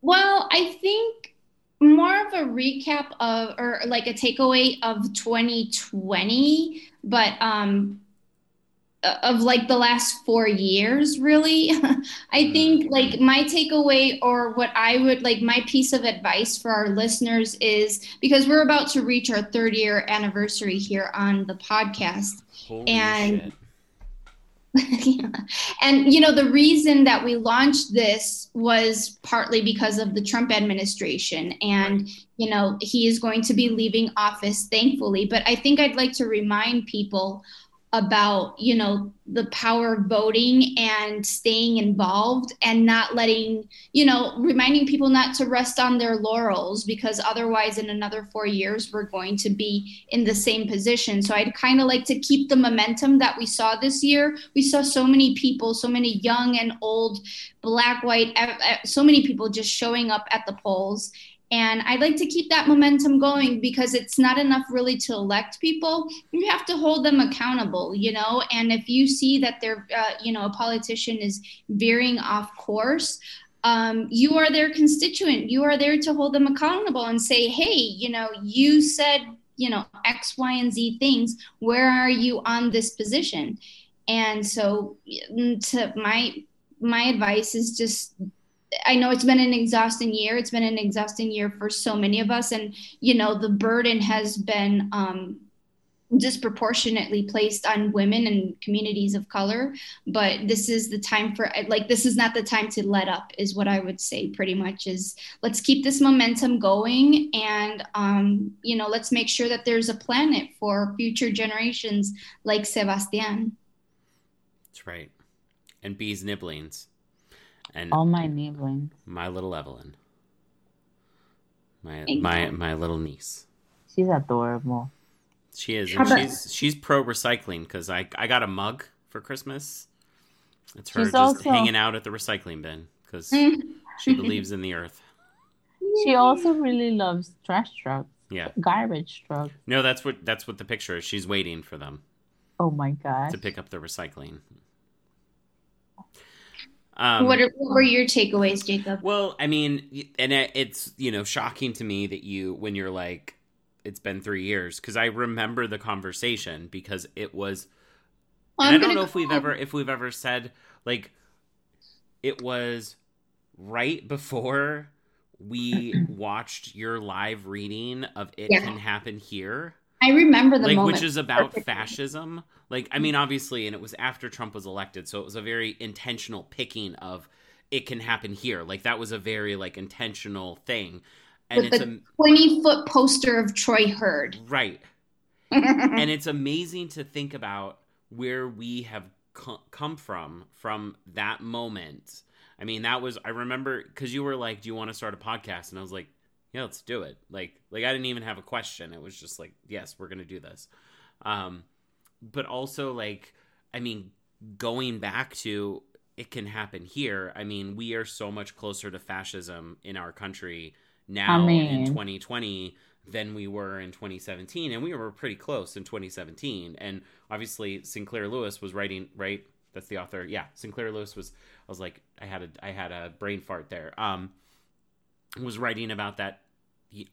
Well, I think more of a recap of or like a takeaway of 2020, but um of like the last four years really i mm. think like my takeaway or what i would like my piece of advice for our listeners is because we're about to reach our third year anniversary here on the podcast Holy and yeah. and you know the reason that we launched this was partly because of the trump administration and you know he is going to be leaving office thankfully but i think i'd like to remind people about you know the power of voting and staying involved and not letting you know reminding people not to rest on their laurels because otherwise in another 4 years we're going to be in the same position. So I'd kind of like to keep the momentum that we saw this year. We saw so many people so many young and old black white so many people just showing up at the polls and I'd like to keep that momentum going because it's not enough really to elect people. You have to hold them accountable, you know. And if you see that they're, uh, you know, a politician is veering off course, um, you are their constituent. You are there to hold them accountable and say, hey, you know, you said, you know, X, Y, and Z things. Where are you on this position? And so, to my my advice is just I know it's been an exhausting year. It's been an exhausting year for so many of us. And, you know, the burden has been um, disproportionately placed on women and communities of color. But this is the time for, like, this is not the time to let up, is what I would say pretty much is let's keep this momentum going. And, um, you know, let's make sure that there's a planet for future generations like Sebastian. That's right. And bees nibblings and all my nibblings. My little Evelyn. My my my little niece. She's adorable. She is. And she's she's pro recycling because I I got a mug for Christmas. It's her she's just also... hanging out at the recycling bin because she believes in the earth. She also really loves trash trucks. Yeah. Garbage trucks. No, that's what that's what the picture is. She's waiting for them. Oh my god. To pick up the recycling. Um, what, are, what were your takeaways, Jacob? Well, I mean, and it's you know shocking to me that you when you're like, it's been three years because I remember the conversation because it was. Well, I don't know if we've ever if we've ever said like, it was right before we watched your live reading of "It yeah. Can Happen Here." I remember the like, moment. which is about fascism. Like, I mean, obviously, and it was after Trump was elected, so it was a very intentional picking of it can happen here. Like that was a very like intentional thing. And With it's a twenty foot poster of Troy Heard. Right. and it's amazing to think about where we have co- come from from that moment. I mean, that was I remember because you were like, "Do you want to start a podcast?" And I was like, "Yeah, let's do it." Like, like I didn't even have a question. It was just like, "Yes, we're gonna do this." Um, but also like, I mean, going back to it can happen here. I mean, we are so much closer to fascism in our country now in 2020 than we were in 2017 and we were pretty close in 2017 and obviously sinclair lewis was writing right that's the author yeah sinclair lewis was i was like i had a i had a brain fart there um was writing about that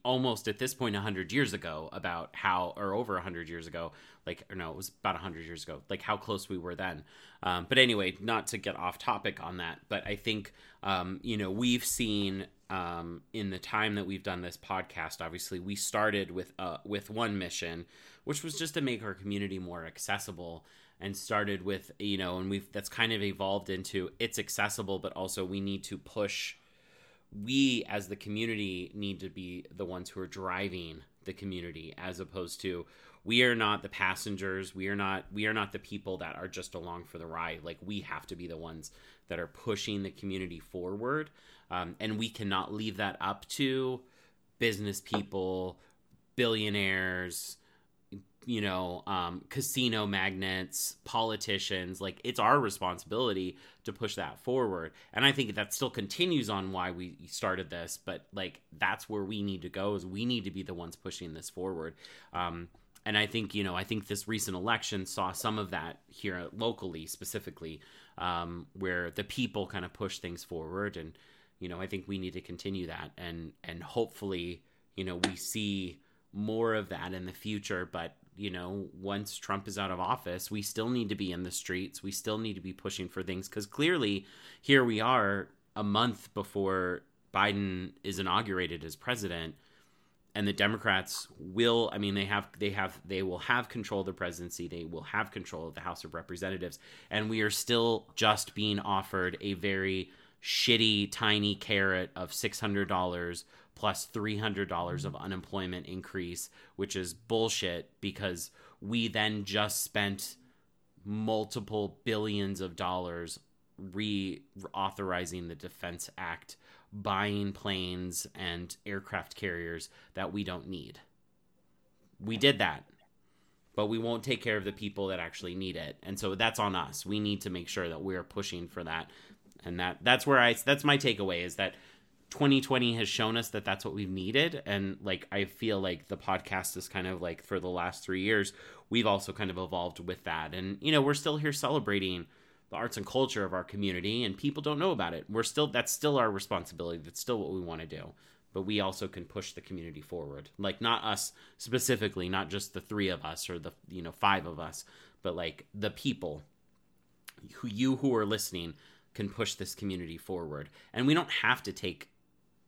almost at this point 100 years ago about how or over 100 years ago like or no it was about 100 years ago like how close we were then. Um, but anyway not to get off topic on that but i think um, you know we've seen um, in the time that we've done this podcast obviously we started with uh, with one mission which was just to make our community more accessible and started with you know and we've that's kind of evolved into it's accessible but also we need to push we as the community need to be the ones who are driving the community as opposed to we are not the passengers we are not we are not the people that are just along for the ride. Like we have to be the ones that are pushing the community forward. Um, and we cannot leave that up to business people billionaires you know, um, casino magnets, politicians. Like it's our responsibility to push that forward. And I think that still continues on why we started this. But like that's where we need to go. Is we need to be the ones pushing this forward. Um, and I think you know, I think this recent election saw some of that here locally, specifically, um, where the people kind of push things forward. And you know, I think we need to continue that. And and hopefully, you know, we see more of that in the future. But you know, once Trump is out of office, we still need to be in the streets. We still need to be pushing for things because clearly here we are a month before Biden is inaugurated as president and the Democrats will I mean they have they have they will have control of the presidency, they will have control of the House of Representatives and we are still just being offered a very shitty tiny carrot of $600 plus $300 mm-hmm. of unemployment increase, which is bullshit because we then just spent multiple billions of dollars reauthorizing the Defense Act, buying planes and aircraft carriers that we don't need. We did that. But we won't take care of the people that actually need it. And so that's on us. We need to make sure that we're pushing for that. And that that's where I that's my takeaway is that 2020 has shown us that that's what we've needed. And like i feel like the podcast is kind of like for the last three years we've also kind of evolved with that. And you know we're still here celebrating the arts and culture of our community and people don't know about it. We're still that's still our responsibility. That's still what we want to do. But we also can push the community forward. Like not us specifically not just the three of us or the you know five of us but like the people who you who are listening can push this community forward. And we don't have to take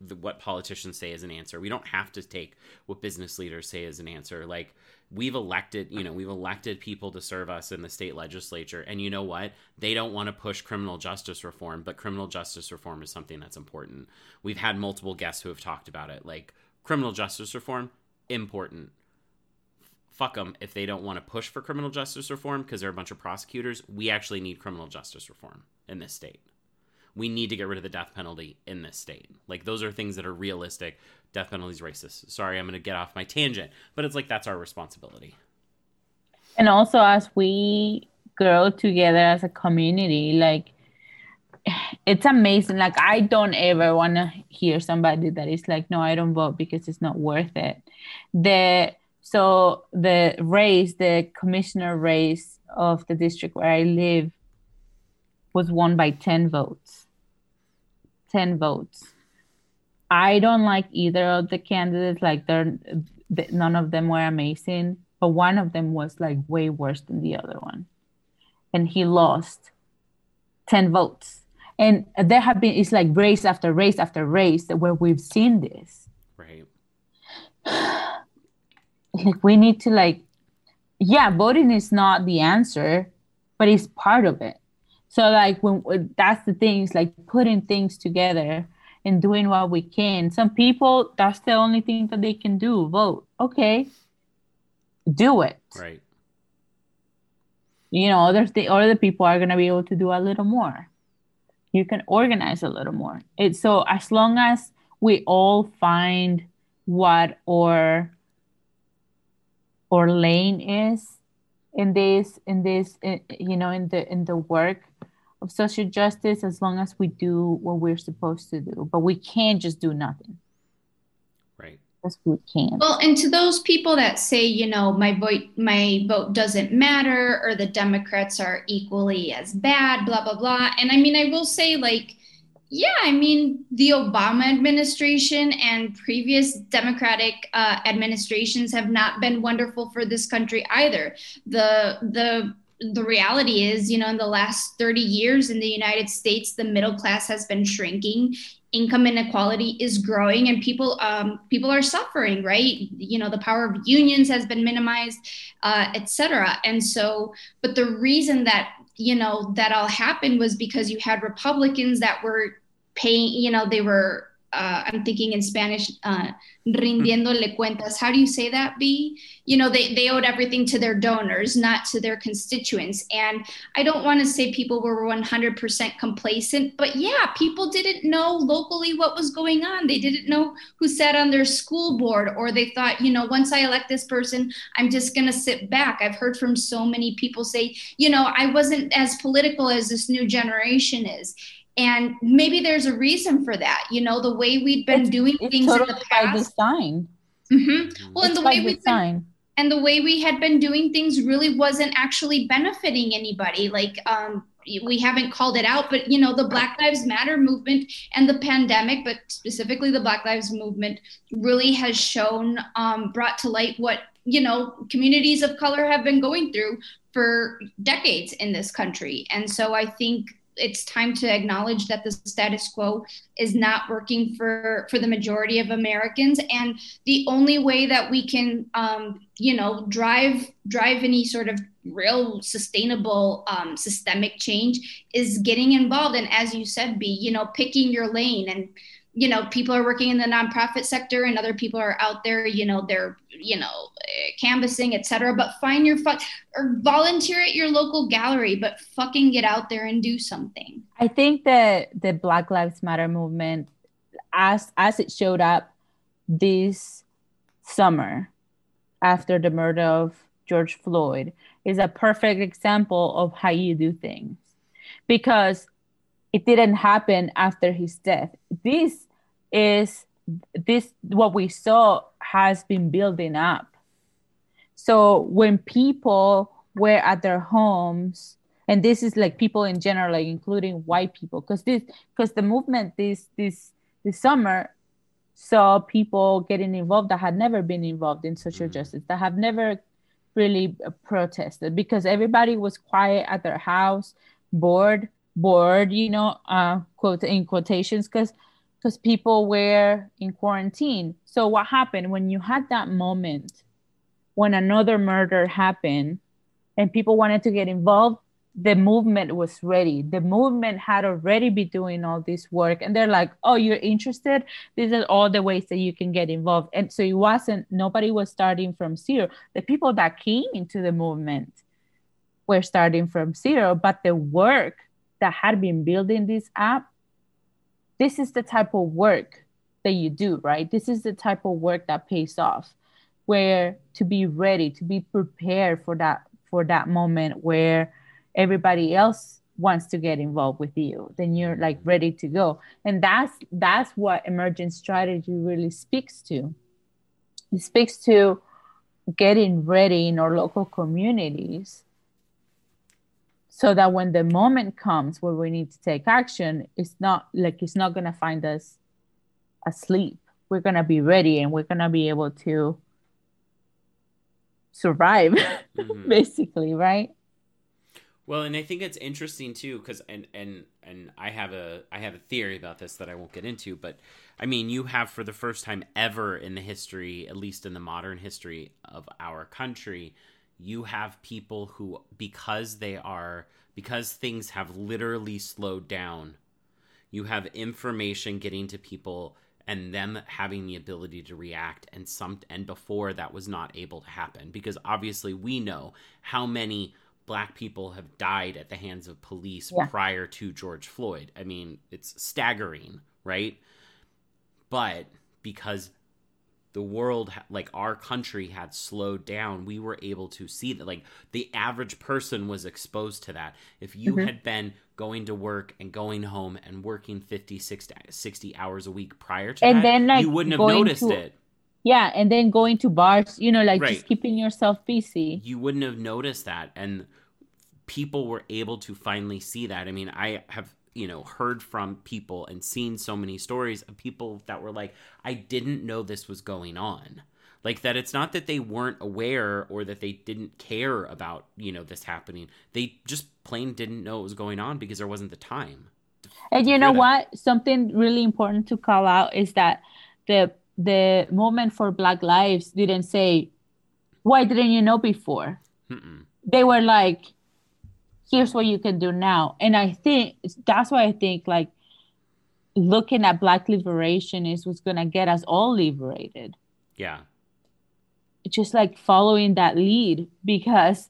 the, what politicians say as an answer. We don't have to take what business leaders say as an answer. Like we've elected, you know, we've elected people to serve us in the state legislature, and you know what? They don't want to push criminal justice reform, but criminal justice reform is something that's important. We've had multiple guests who have talked about it. Like criminal justice reform, important. Fuck them if they don't want to push for criminal justice reform because they're a bunch of prosecutors. We actually need criminal justice reform in this state we need to get rid of the death penalty in this state. Like those are things that are realistic. Death penalty is racist. Sorry, I'm going to get off my tangent, but it's like that's our responsibility. And also, as we grow together as a community, like it's amazing. Like I don't ever want to hear somebody that is like, "No, I don't vote because it's not worth it." The so the race, the commissioner race of the district where I live, was won by 10 votes. 10 votes. I don't like either of the candidates. Like they're none of them were amazing, but one of them was like way worse than the other one. And he lost 10 votes. And there have been it's like race after race after race where we've seen this. Right. like we need to like yeah, voting is not the answer, but it's part of it. So like when that's the things like putting things together and doing what we can. Some people that's the only thing that they can do, vote. Okay. do it. Right. You know, other the other people are gonna be able to do a little more. You can organize a little more. It's so as long as we all find what our or lane is in this in this in, you know in the in the work of social justice as long as we do what we're supposed to do. But we can't just do nothing. Right. Yes we can. Well and to those people that say you know my vote my vote doesn't matter or the democrats are equally as bad blah blah blah. And i mean i will say like yeah, I mean, the Obama administration and previous Democratic uh, administrations have not been wonderful for this country either. The the the reality is, you know, in the last 30 years in the United States, the middle class has been shrinking. Income inequality is growing, and people um, people are suffering. Right? You know, the power of unions has been minimized, uh, et cetera. And so, but the reason that you know that all happened was because you had republicans that were paying you know they were uh, i'm thinking in spanish uh, rindiéndole cuentas. How do you say that b? You know they, they owed everything to their donors not to their constituents. And i don't want to say people were 100% complacent but yeah people didn't know locally what was going on. They didn't know who sat on their school board or they thought you know once i elect this person i'm just going to sit back. I've heard from so many people say you know i wasn't as political as this new generation is and maybe there's a reason for that you know the way we've been it's, doing it's things totally in the past. by design. Mm-hmm. well and the way we've been and the way we had been doing things really wasn't actually benefiting anybody. Like um, we haven't called it out but you know the black lives matter movement and the pandemic but specifically the black lives movement really has shown um, brought to light what you know communities of color have been going through for decades in this country. And so i think it's time to acknowledge that the status quo is not working for for the majority of Americans, and the only way that we can, um, you know, drive drive any sort of real sustainable um, systemic change is getting involved. And as you said, B, you know, picking your lane and you know people are working in the nonprofit sector and other people are out there you know they're you know canvassing etc but find your fun or volunteer at your local gallery but fucking get out there and do something. I think that the black lives matter movement as as it showed up this summer after the murder of george floyd is a perfect example of how you do things. Because it didn't happen after his death. This is this what we saw has been building up. So when people were at their homes, and this is like people in general, like including white people, because this because the movement this this this summer saw people getting involved that had never been involved in social mm-hmm. justice, that have never really protested because everybody was quiet at their house, bored, bored, you know, uh, quote in quotations, because because people were in quarantine. So what happened when you had that moment when another murder happened and people wanted to get involved? The movement was ready. The movement had already been doing all this work, and they're like, "Oh, you're interested? These are all the ways that you can get involved." And so it wasn't. Nobody was starting from zero. The people that came into the movement were starting from zero, but the work that had been building this app, this is the type of work that you do, right? This is the type of work that pays off, where to be ready, to be prepared for that for that moment where everybody else wants to get involved with you then you're like ready to go and that's that's what emergent strategy really speaks to it speaks to getting ready in our local communities so that when the moment comes where we need to take action it's not like it's not going to find us asleep we're going to be ready and we're going to be able to survive mm-hmm. basically right well and i think it's interesting too because and and and i have a i have a theory about this that i won't get into but i mean you have for the first time ever in the history at least in the modern history of our country you have people who because they are because things have literally slowed down you have information getting to people and them having the ability to react and some and before that was not able to happen because obviously we know how many black people have died at the hands of police yeah. prior to George Floyd. I mean, it's staggering, right? But because the world like our country had slowed down we were able to see that like the average person was exposed to that if you mm-hmm. had been going to work and going home and working 50 60, 60 hours a week prior to and that then like you wouldn't have noticed to, it yeah and then going to bars you know like right. just keeping yourself busy you wouldn't have noticed that and people were able to finally see that i mean i have you know heard from people and seen so many stories of people that were like i didn't know this was going on. Like that it's not that they weren't aware or that they didn't care about you know this happening. They just plain didn't know it was going on because there wasn't the time. And you know what? Something really important to call out is that the the movement for black lives didn't say why didn't you know before? Mm-mm. they were like here's what you can do now. And i think that's why i think like looking at black liberation is what's going to get us all liberated. Yeah. Just like following that lead because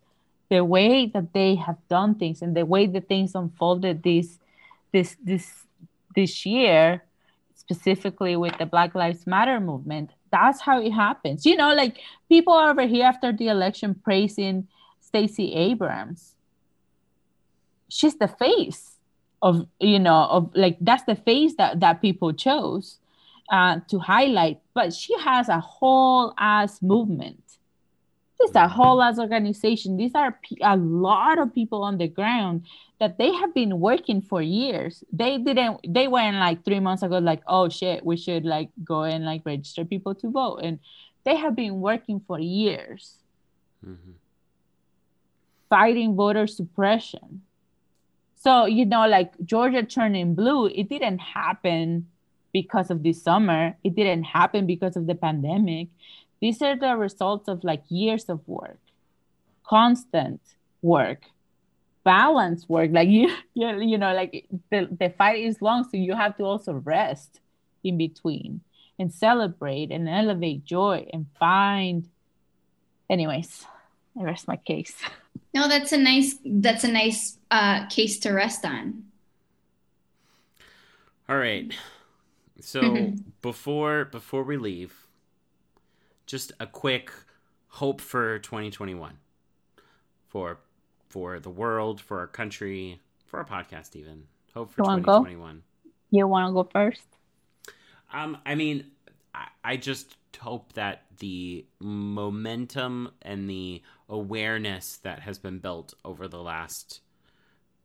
the way that they have done things and the way that things unfolded this this this this year specifically with the black lives matter movement that's how it happens. You know like people over here after the election praising stacey abrams she's the face of you know of like that's the face that that people chose uh, to highlight but she has a whole ass movement. This is a whole ass organization. These are a lot of people on the ground that they have been working for years. They didn't they went like three months ago like oh shit we should like go and like register people to vote. And they have been working for years. Mm-hmm. fighting voter suppression so, you know, like Georgia turning blue, it didn't happen because of this summer. It didn't happen because of the pandemic. These are the results of like years of work, constant work, balance work. Like you, you, you know, like the, the fight is long, so you have to also rest in between and celebrate and elevate joy and find. Anyways, I rest my case. No, that's a nice that's a nice uh, case to rest on. All right. So before before we leave, just a quick hope for 2021 for for the world, for our country, for our podcast even. Hope for 2021. Go? You want to go first? Um I mean I, I just hope that the momentum and the awareness that has been built over the last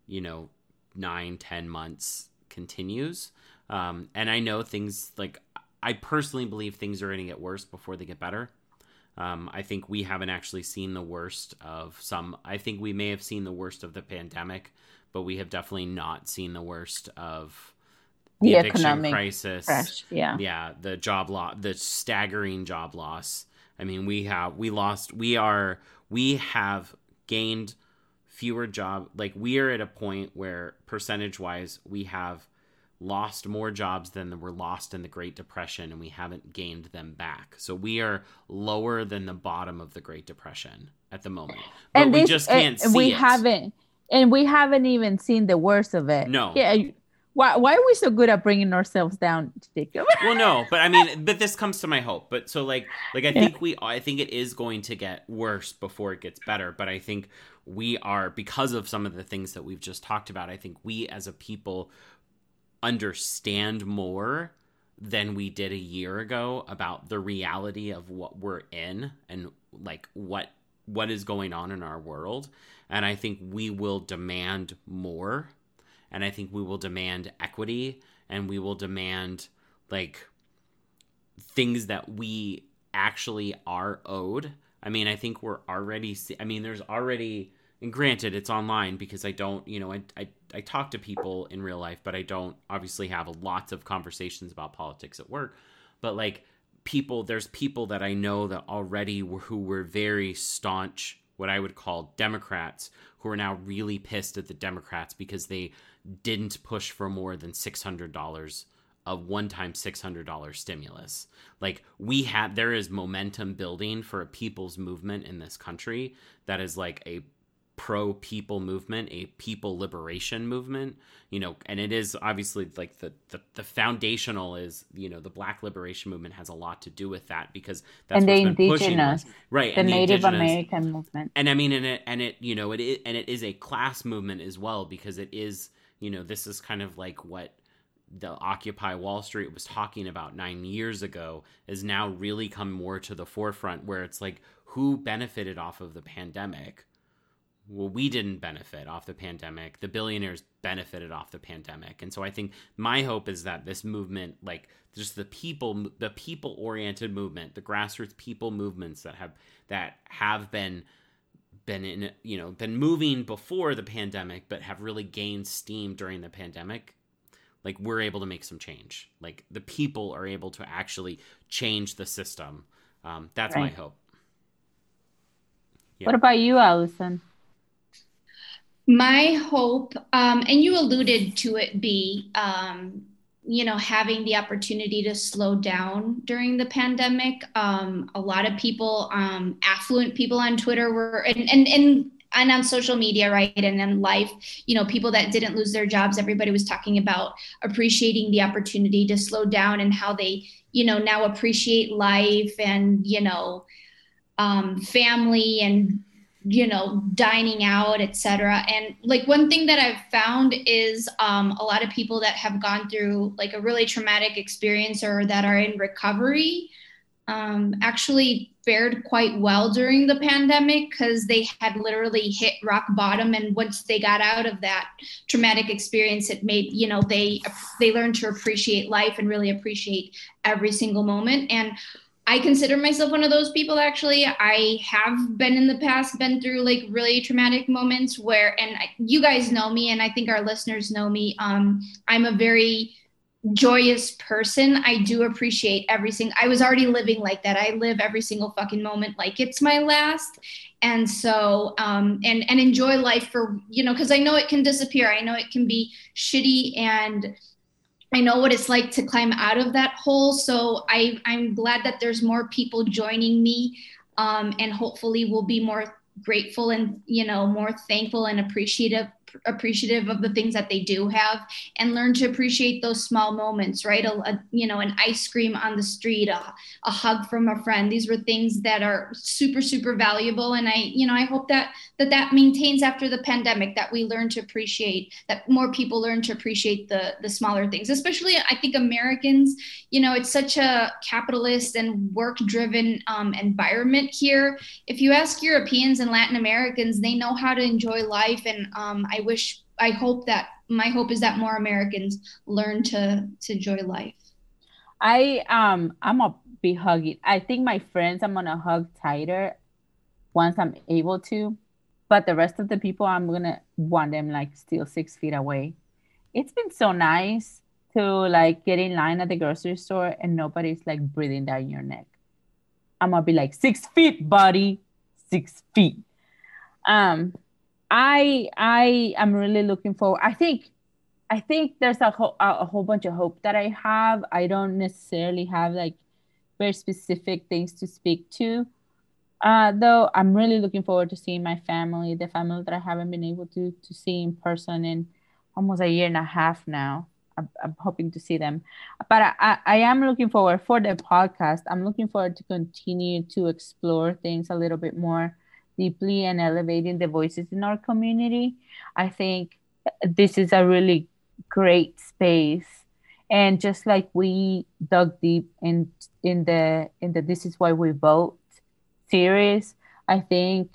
you know nine ten months continues. Um, and i know things like i personally believe things are going to get worse before they get better. Um, i think we haven't actually seen the worst of some i think we may have seen the worst of the pandemic but we have definitely not seen the worst of the, the eviction crisis. crash. yeah. Yeah the job loss the staggering job loss. I mean we have we lost we are we have gained fewer job like we are at a point where percentage wise we have lost more jobs than were lost in the Great Depression and we haven't gained them back. So we are lower than the bottom of the Great Depression at the moment. But and we this, just can't and, we it. haven't and we haven't even seen the worst of it. No. Yeah, why, why are we so good at bringing ourselves down, Jacob? well, no, but I mean, but this comes to my hope. But so like, like I think we, I think it is going to get worse before it gets better. But I think we are because of some of the things that we've just talked about. I think we as a people understand more than we did a year ago about the reality of what we're in and like what what is going on in our world and i think we will demand more and I think we will demand equity and we will demand like things that we actually are owed. I mean, I think we're already I mean, there's already and granted it's online because I don't, you know, I, I I talk to people in real life, but I don't obviously have lots of conversations about politics at work. But like people there's people that I know that already were, who were very staunch what I would call Democrats who are now really pissed at the Democrats because they didn't push for more than $600 a one-time $600 stimulus. Like we have there is momentum building for a people's movement in this country that is like a pro people movement, a people liberation movement, you know, and it is obviously like the, the, the foundational is, you know, the black liberation movement has a lot to do with that because that's and the been pushing indigenous, us. right? the and Native indigenous- American movement. and I mean, and it, and it, you know, it is, and it is a class movement as well because it is, you know, this is kind of like what the Occupy Wall Street was talking about nine years ago is now really come more to the forefront where it's like, who benefited off of the pandemic? Well, we didn't benefit off the pandemic. The billionaires benefited off the pandemic. And so I think my hope is that this movement, like just the people, the people oriented movement, the grassroots people movements that have, that have been, been in you know been moving before the pandemic but have really gained steam during the pandemic like we're able to make some change like the people are able to actually change the system um, that's my hope Yeah. What about you, Allison? My hope, um, and you alluded to it, be um, you know having the opportunity to slow down during the pandemic. Um, a lot of people, um, affluent people on Twitter were, and and and and on social media, right, and in life, you know, people that didn't lose their jobs. Everybody was talking about appreciating the opportunity to slow down and how they, you know, now appreciate life and you know, um, family and you know dining out etc and like one thing that i've found is um, a lot of people that have gone through like a really traumatic experience or that are in recovery um, actually fared quite well during the pandemic because they had literally hit rock bottom. And once they got out of that traumatic experience it made you know they they learned to appreciate life and really appreciate every single moment. And I consider myself one of those people actually. I have been in the past been through like really traumatic moments where and I, you guys know me and I think our listeners know me. Um I'm a very joyous person. I do appreciate every single I was already living like that. I live every single fucking moment like it's my last. And so um and and enjoy life for you know cuz I know it can disappear. I know it can be shitty and I know what it's like to climb out of that hole. So I, I'm glad that there's more people joining me, um, and hopefully we'll be more grateful and you know more thankful and appreciative appreciative of the things that they do have and learn to appreciate those small moments right? A, a you know an ice cream on the street a, a hug from a friend. These were things that are super super valuable. And i you know i hope that that that maintains after the pandemic that we learn to appreciate that more people learn to appreciate the the smaller things. Especially i think americans you know it's such a capitalist and work driven um, environment here. If you ask europeans and latin americans they know how to enjoy life. And um, i wish i hope that my hope is that more americans learn to to enjoy life I um I'm a be hugging. I think my friends I'm gonna hug tighter once I'm able to, but the rest of the people I'm gonna want them like still six feet away. It's been so nice to like get in line at the grocery store and nobody's like breathing down your neck. I'm gonna be like six feet, buddy, six feet. Um, I I am really looking forward. I think I think there's a whole a whole bunch of hope that I have. I don't necessarily have like very specific things to speak to. Uh, though I'm really looking forward to seeing my family, the family that I haven't been able to to see in person in almost a year and a half now. I'm, I'm hoping to see them, but I, I, I am looking forward for the podcast. I'm looking forward to continue to explore things a little bit more deeply and elevating the voices in our community. I think this is a really great space and just like we dug deep in in the in the this is why we vote series i think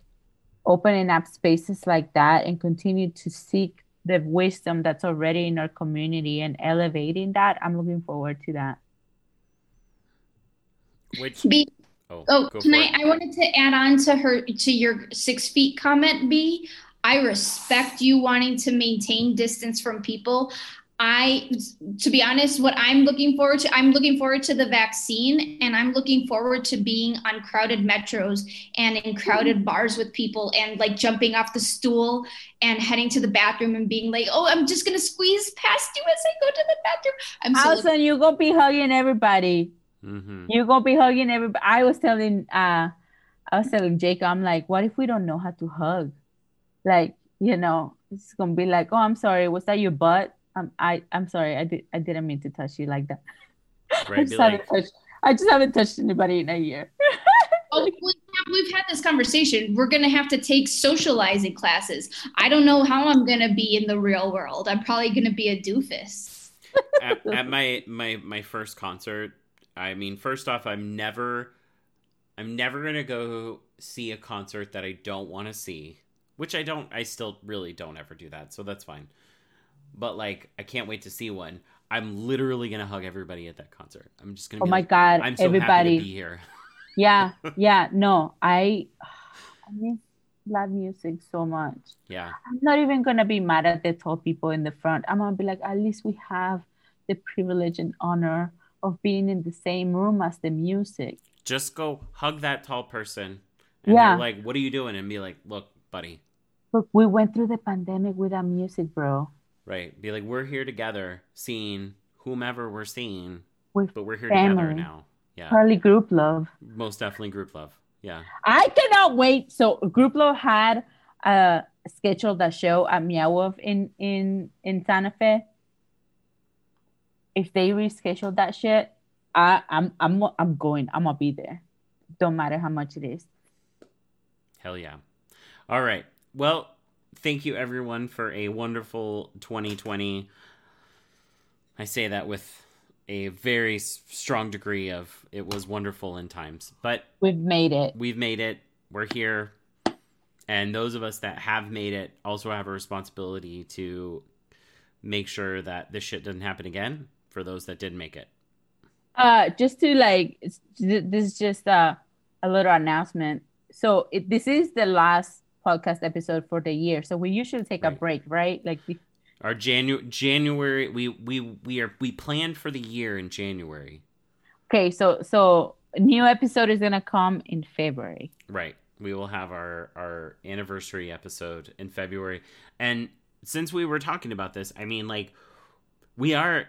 opening up spaces like that and continue to seek the wisdom that's already in our community and elevating that i'm looking forward to that which B, oh, Oh, go can for I? wanted to add on to her to your six feet comment. B. I respect you wanting to maintain distance from people. I, to be honest, what I'm looking forward to, I'm looking forward to the vaccine and I'm looking forward to being on crowded metros and in crowded mm-hmm. bars with people and like jumping off the stool and heading to the bathroom and being like, oh, I'm just going to squeeze past you as I go to the bathroom. I'm so Allison, you're going to be hugging everybody. Mm-hmm. You're going to be hugging everybody. I was telling, uh, I was telling Jacob, I'm like, what if we don't know how to hug? Like, you know, it's going to be like, oh, I'm sorry. Was that your butt? Um, I I'm sorry. I did I didn't mean to touch you like that. Right, I, just like... touched, I just haven't touched anybody in a year. oh, we've had this conversation. We're going to have to take socializing classes. I don't know how I'm going to be in the real world. I'm probably going to be a doofus. at, at my my my first concert, I mean, first off, I'm never I'm never going to go see a concert that I don't want to see, which I don't I still really don't ever do that. So that's fine but like I can't wait to see one. I'm literally gonna hug everybody at that concert. I'm just gonna. Oh my like, god! I'm so everybody happy to be here. yeah, yeah. No, I, I miss live music so much. Yeah. I'm not even gonna be mad at the tall people in the front. I'm gonna be like, at least we have the privilege and honor of being in the same room as the music. Just go hug that tall person. And yeah. like, what are you doing? And be like, look, buddy. Look, we went through the pandemic without music, bro. Right. Be like, we're here together, seeing whomever we're seeing, but we're here family. together now. Yeah. Probably Grouplove. Most definitely Grouplove. Yeah. I cannot wait. So Grouplove had uh scheduled a show at Meow in in in Santa Fe. If they reschedule that shit, I I'm I'm I'm going. I'm gonna be there. Don't matter how much it is. Hell yeah. All right. Well, thank you everyone for a wonderful 2020. I say that with a very strong degree of it was wonderful in times, but we've made it. We've made it. We're here. And those of us that have made it also have a responsibility to make sure that this shit doesn't happen again for those that did make it. Uh, just to like, this is just a, a little announcement. So it, this is the last podcast episode for the year. So we usually take right. a break, right? Like we our January January we we we are we planned for the year in January. Okay, so so new episode is gonna come in February. Right. We will have our our anniversary episode in February. And since we were talking about this, I mean like we are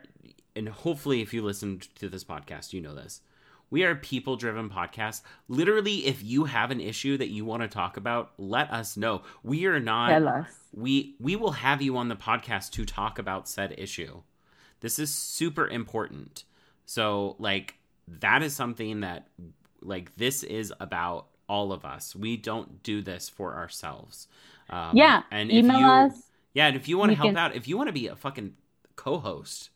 and hopefully if you listened to this podcast, you know this. We are a people driven podcast. Literally, if you have an issue that you want to talk about, let us know. We are not Tell us. we we will have you on the podcast to talk about said issue. This is super important. So like that is something that like this is about all of us. We don't do this for ourselves. Um, yeah, and email you, us. Yeah, and if you want to help can... out, if you want to be a fucking co-host,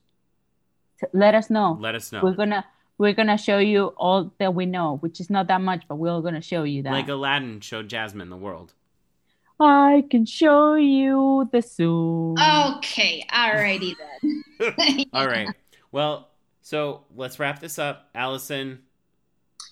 let us know. Let us know. We're gonna we're gonna show you all that we know, which is not that much, but we're gonna show you that. Like Aladdin showed Jasmine the world. I can show you the Zoom. Okay, alrighty then. all right. Well, so let's wrap this up, Allison.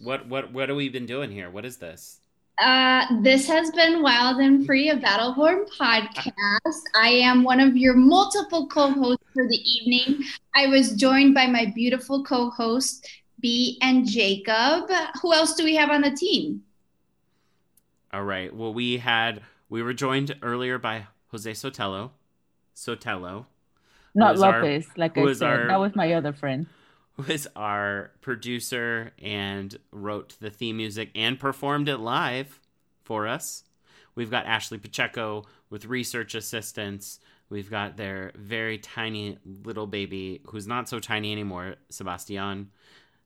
What what what have we been doing here? What is this? Uh, this has been Wild and Free, a Battleborn podcast. I am one of your multiple co hosts for the evening. I was joined by my beautiful co hosts, B and Jacob. Who else do we have on the team? All right. Well, we had, we were joined earlier by Jose Sotelo. Sotelo. Not Lopez, our, like I said. Our, that was my other friend was our producer and wrote the theme music and performed it live for us. We've got Ashley Pacheco with research assistance. We've got their very tiny little baby, who's not so tiny anymore, Sebastian.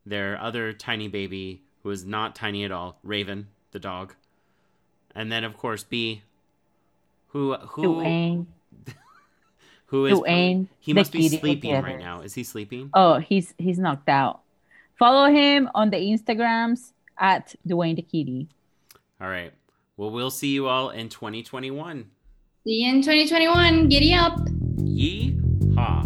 Their other tiny baby, who is not tiny at all, Raven, the dog. And then, of course, B, who who who is Dwayne, he must be sleeping right now. Is he sleeping? Oh, he's he's knocked out. Follow him on the Instagrams at Dwayne the Kitty. All right. Well, we'll see you all in 2021. See you in 2021. Giddy up. Yee haw.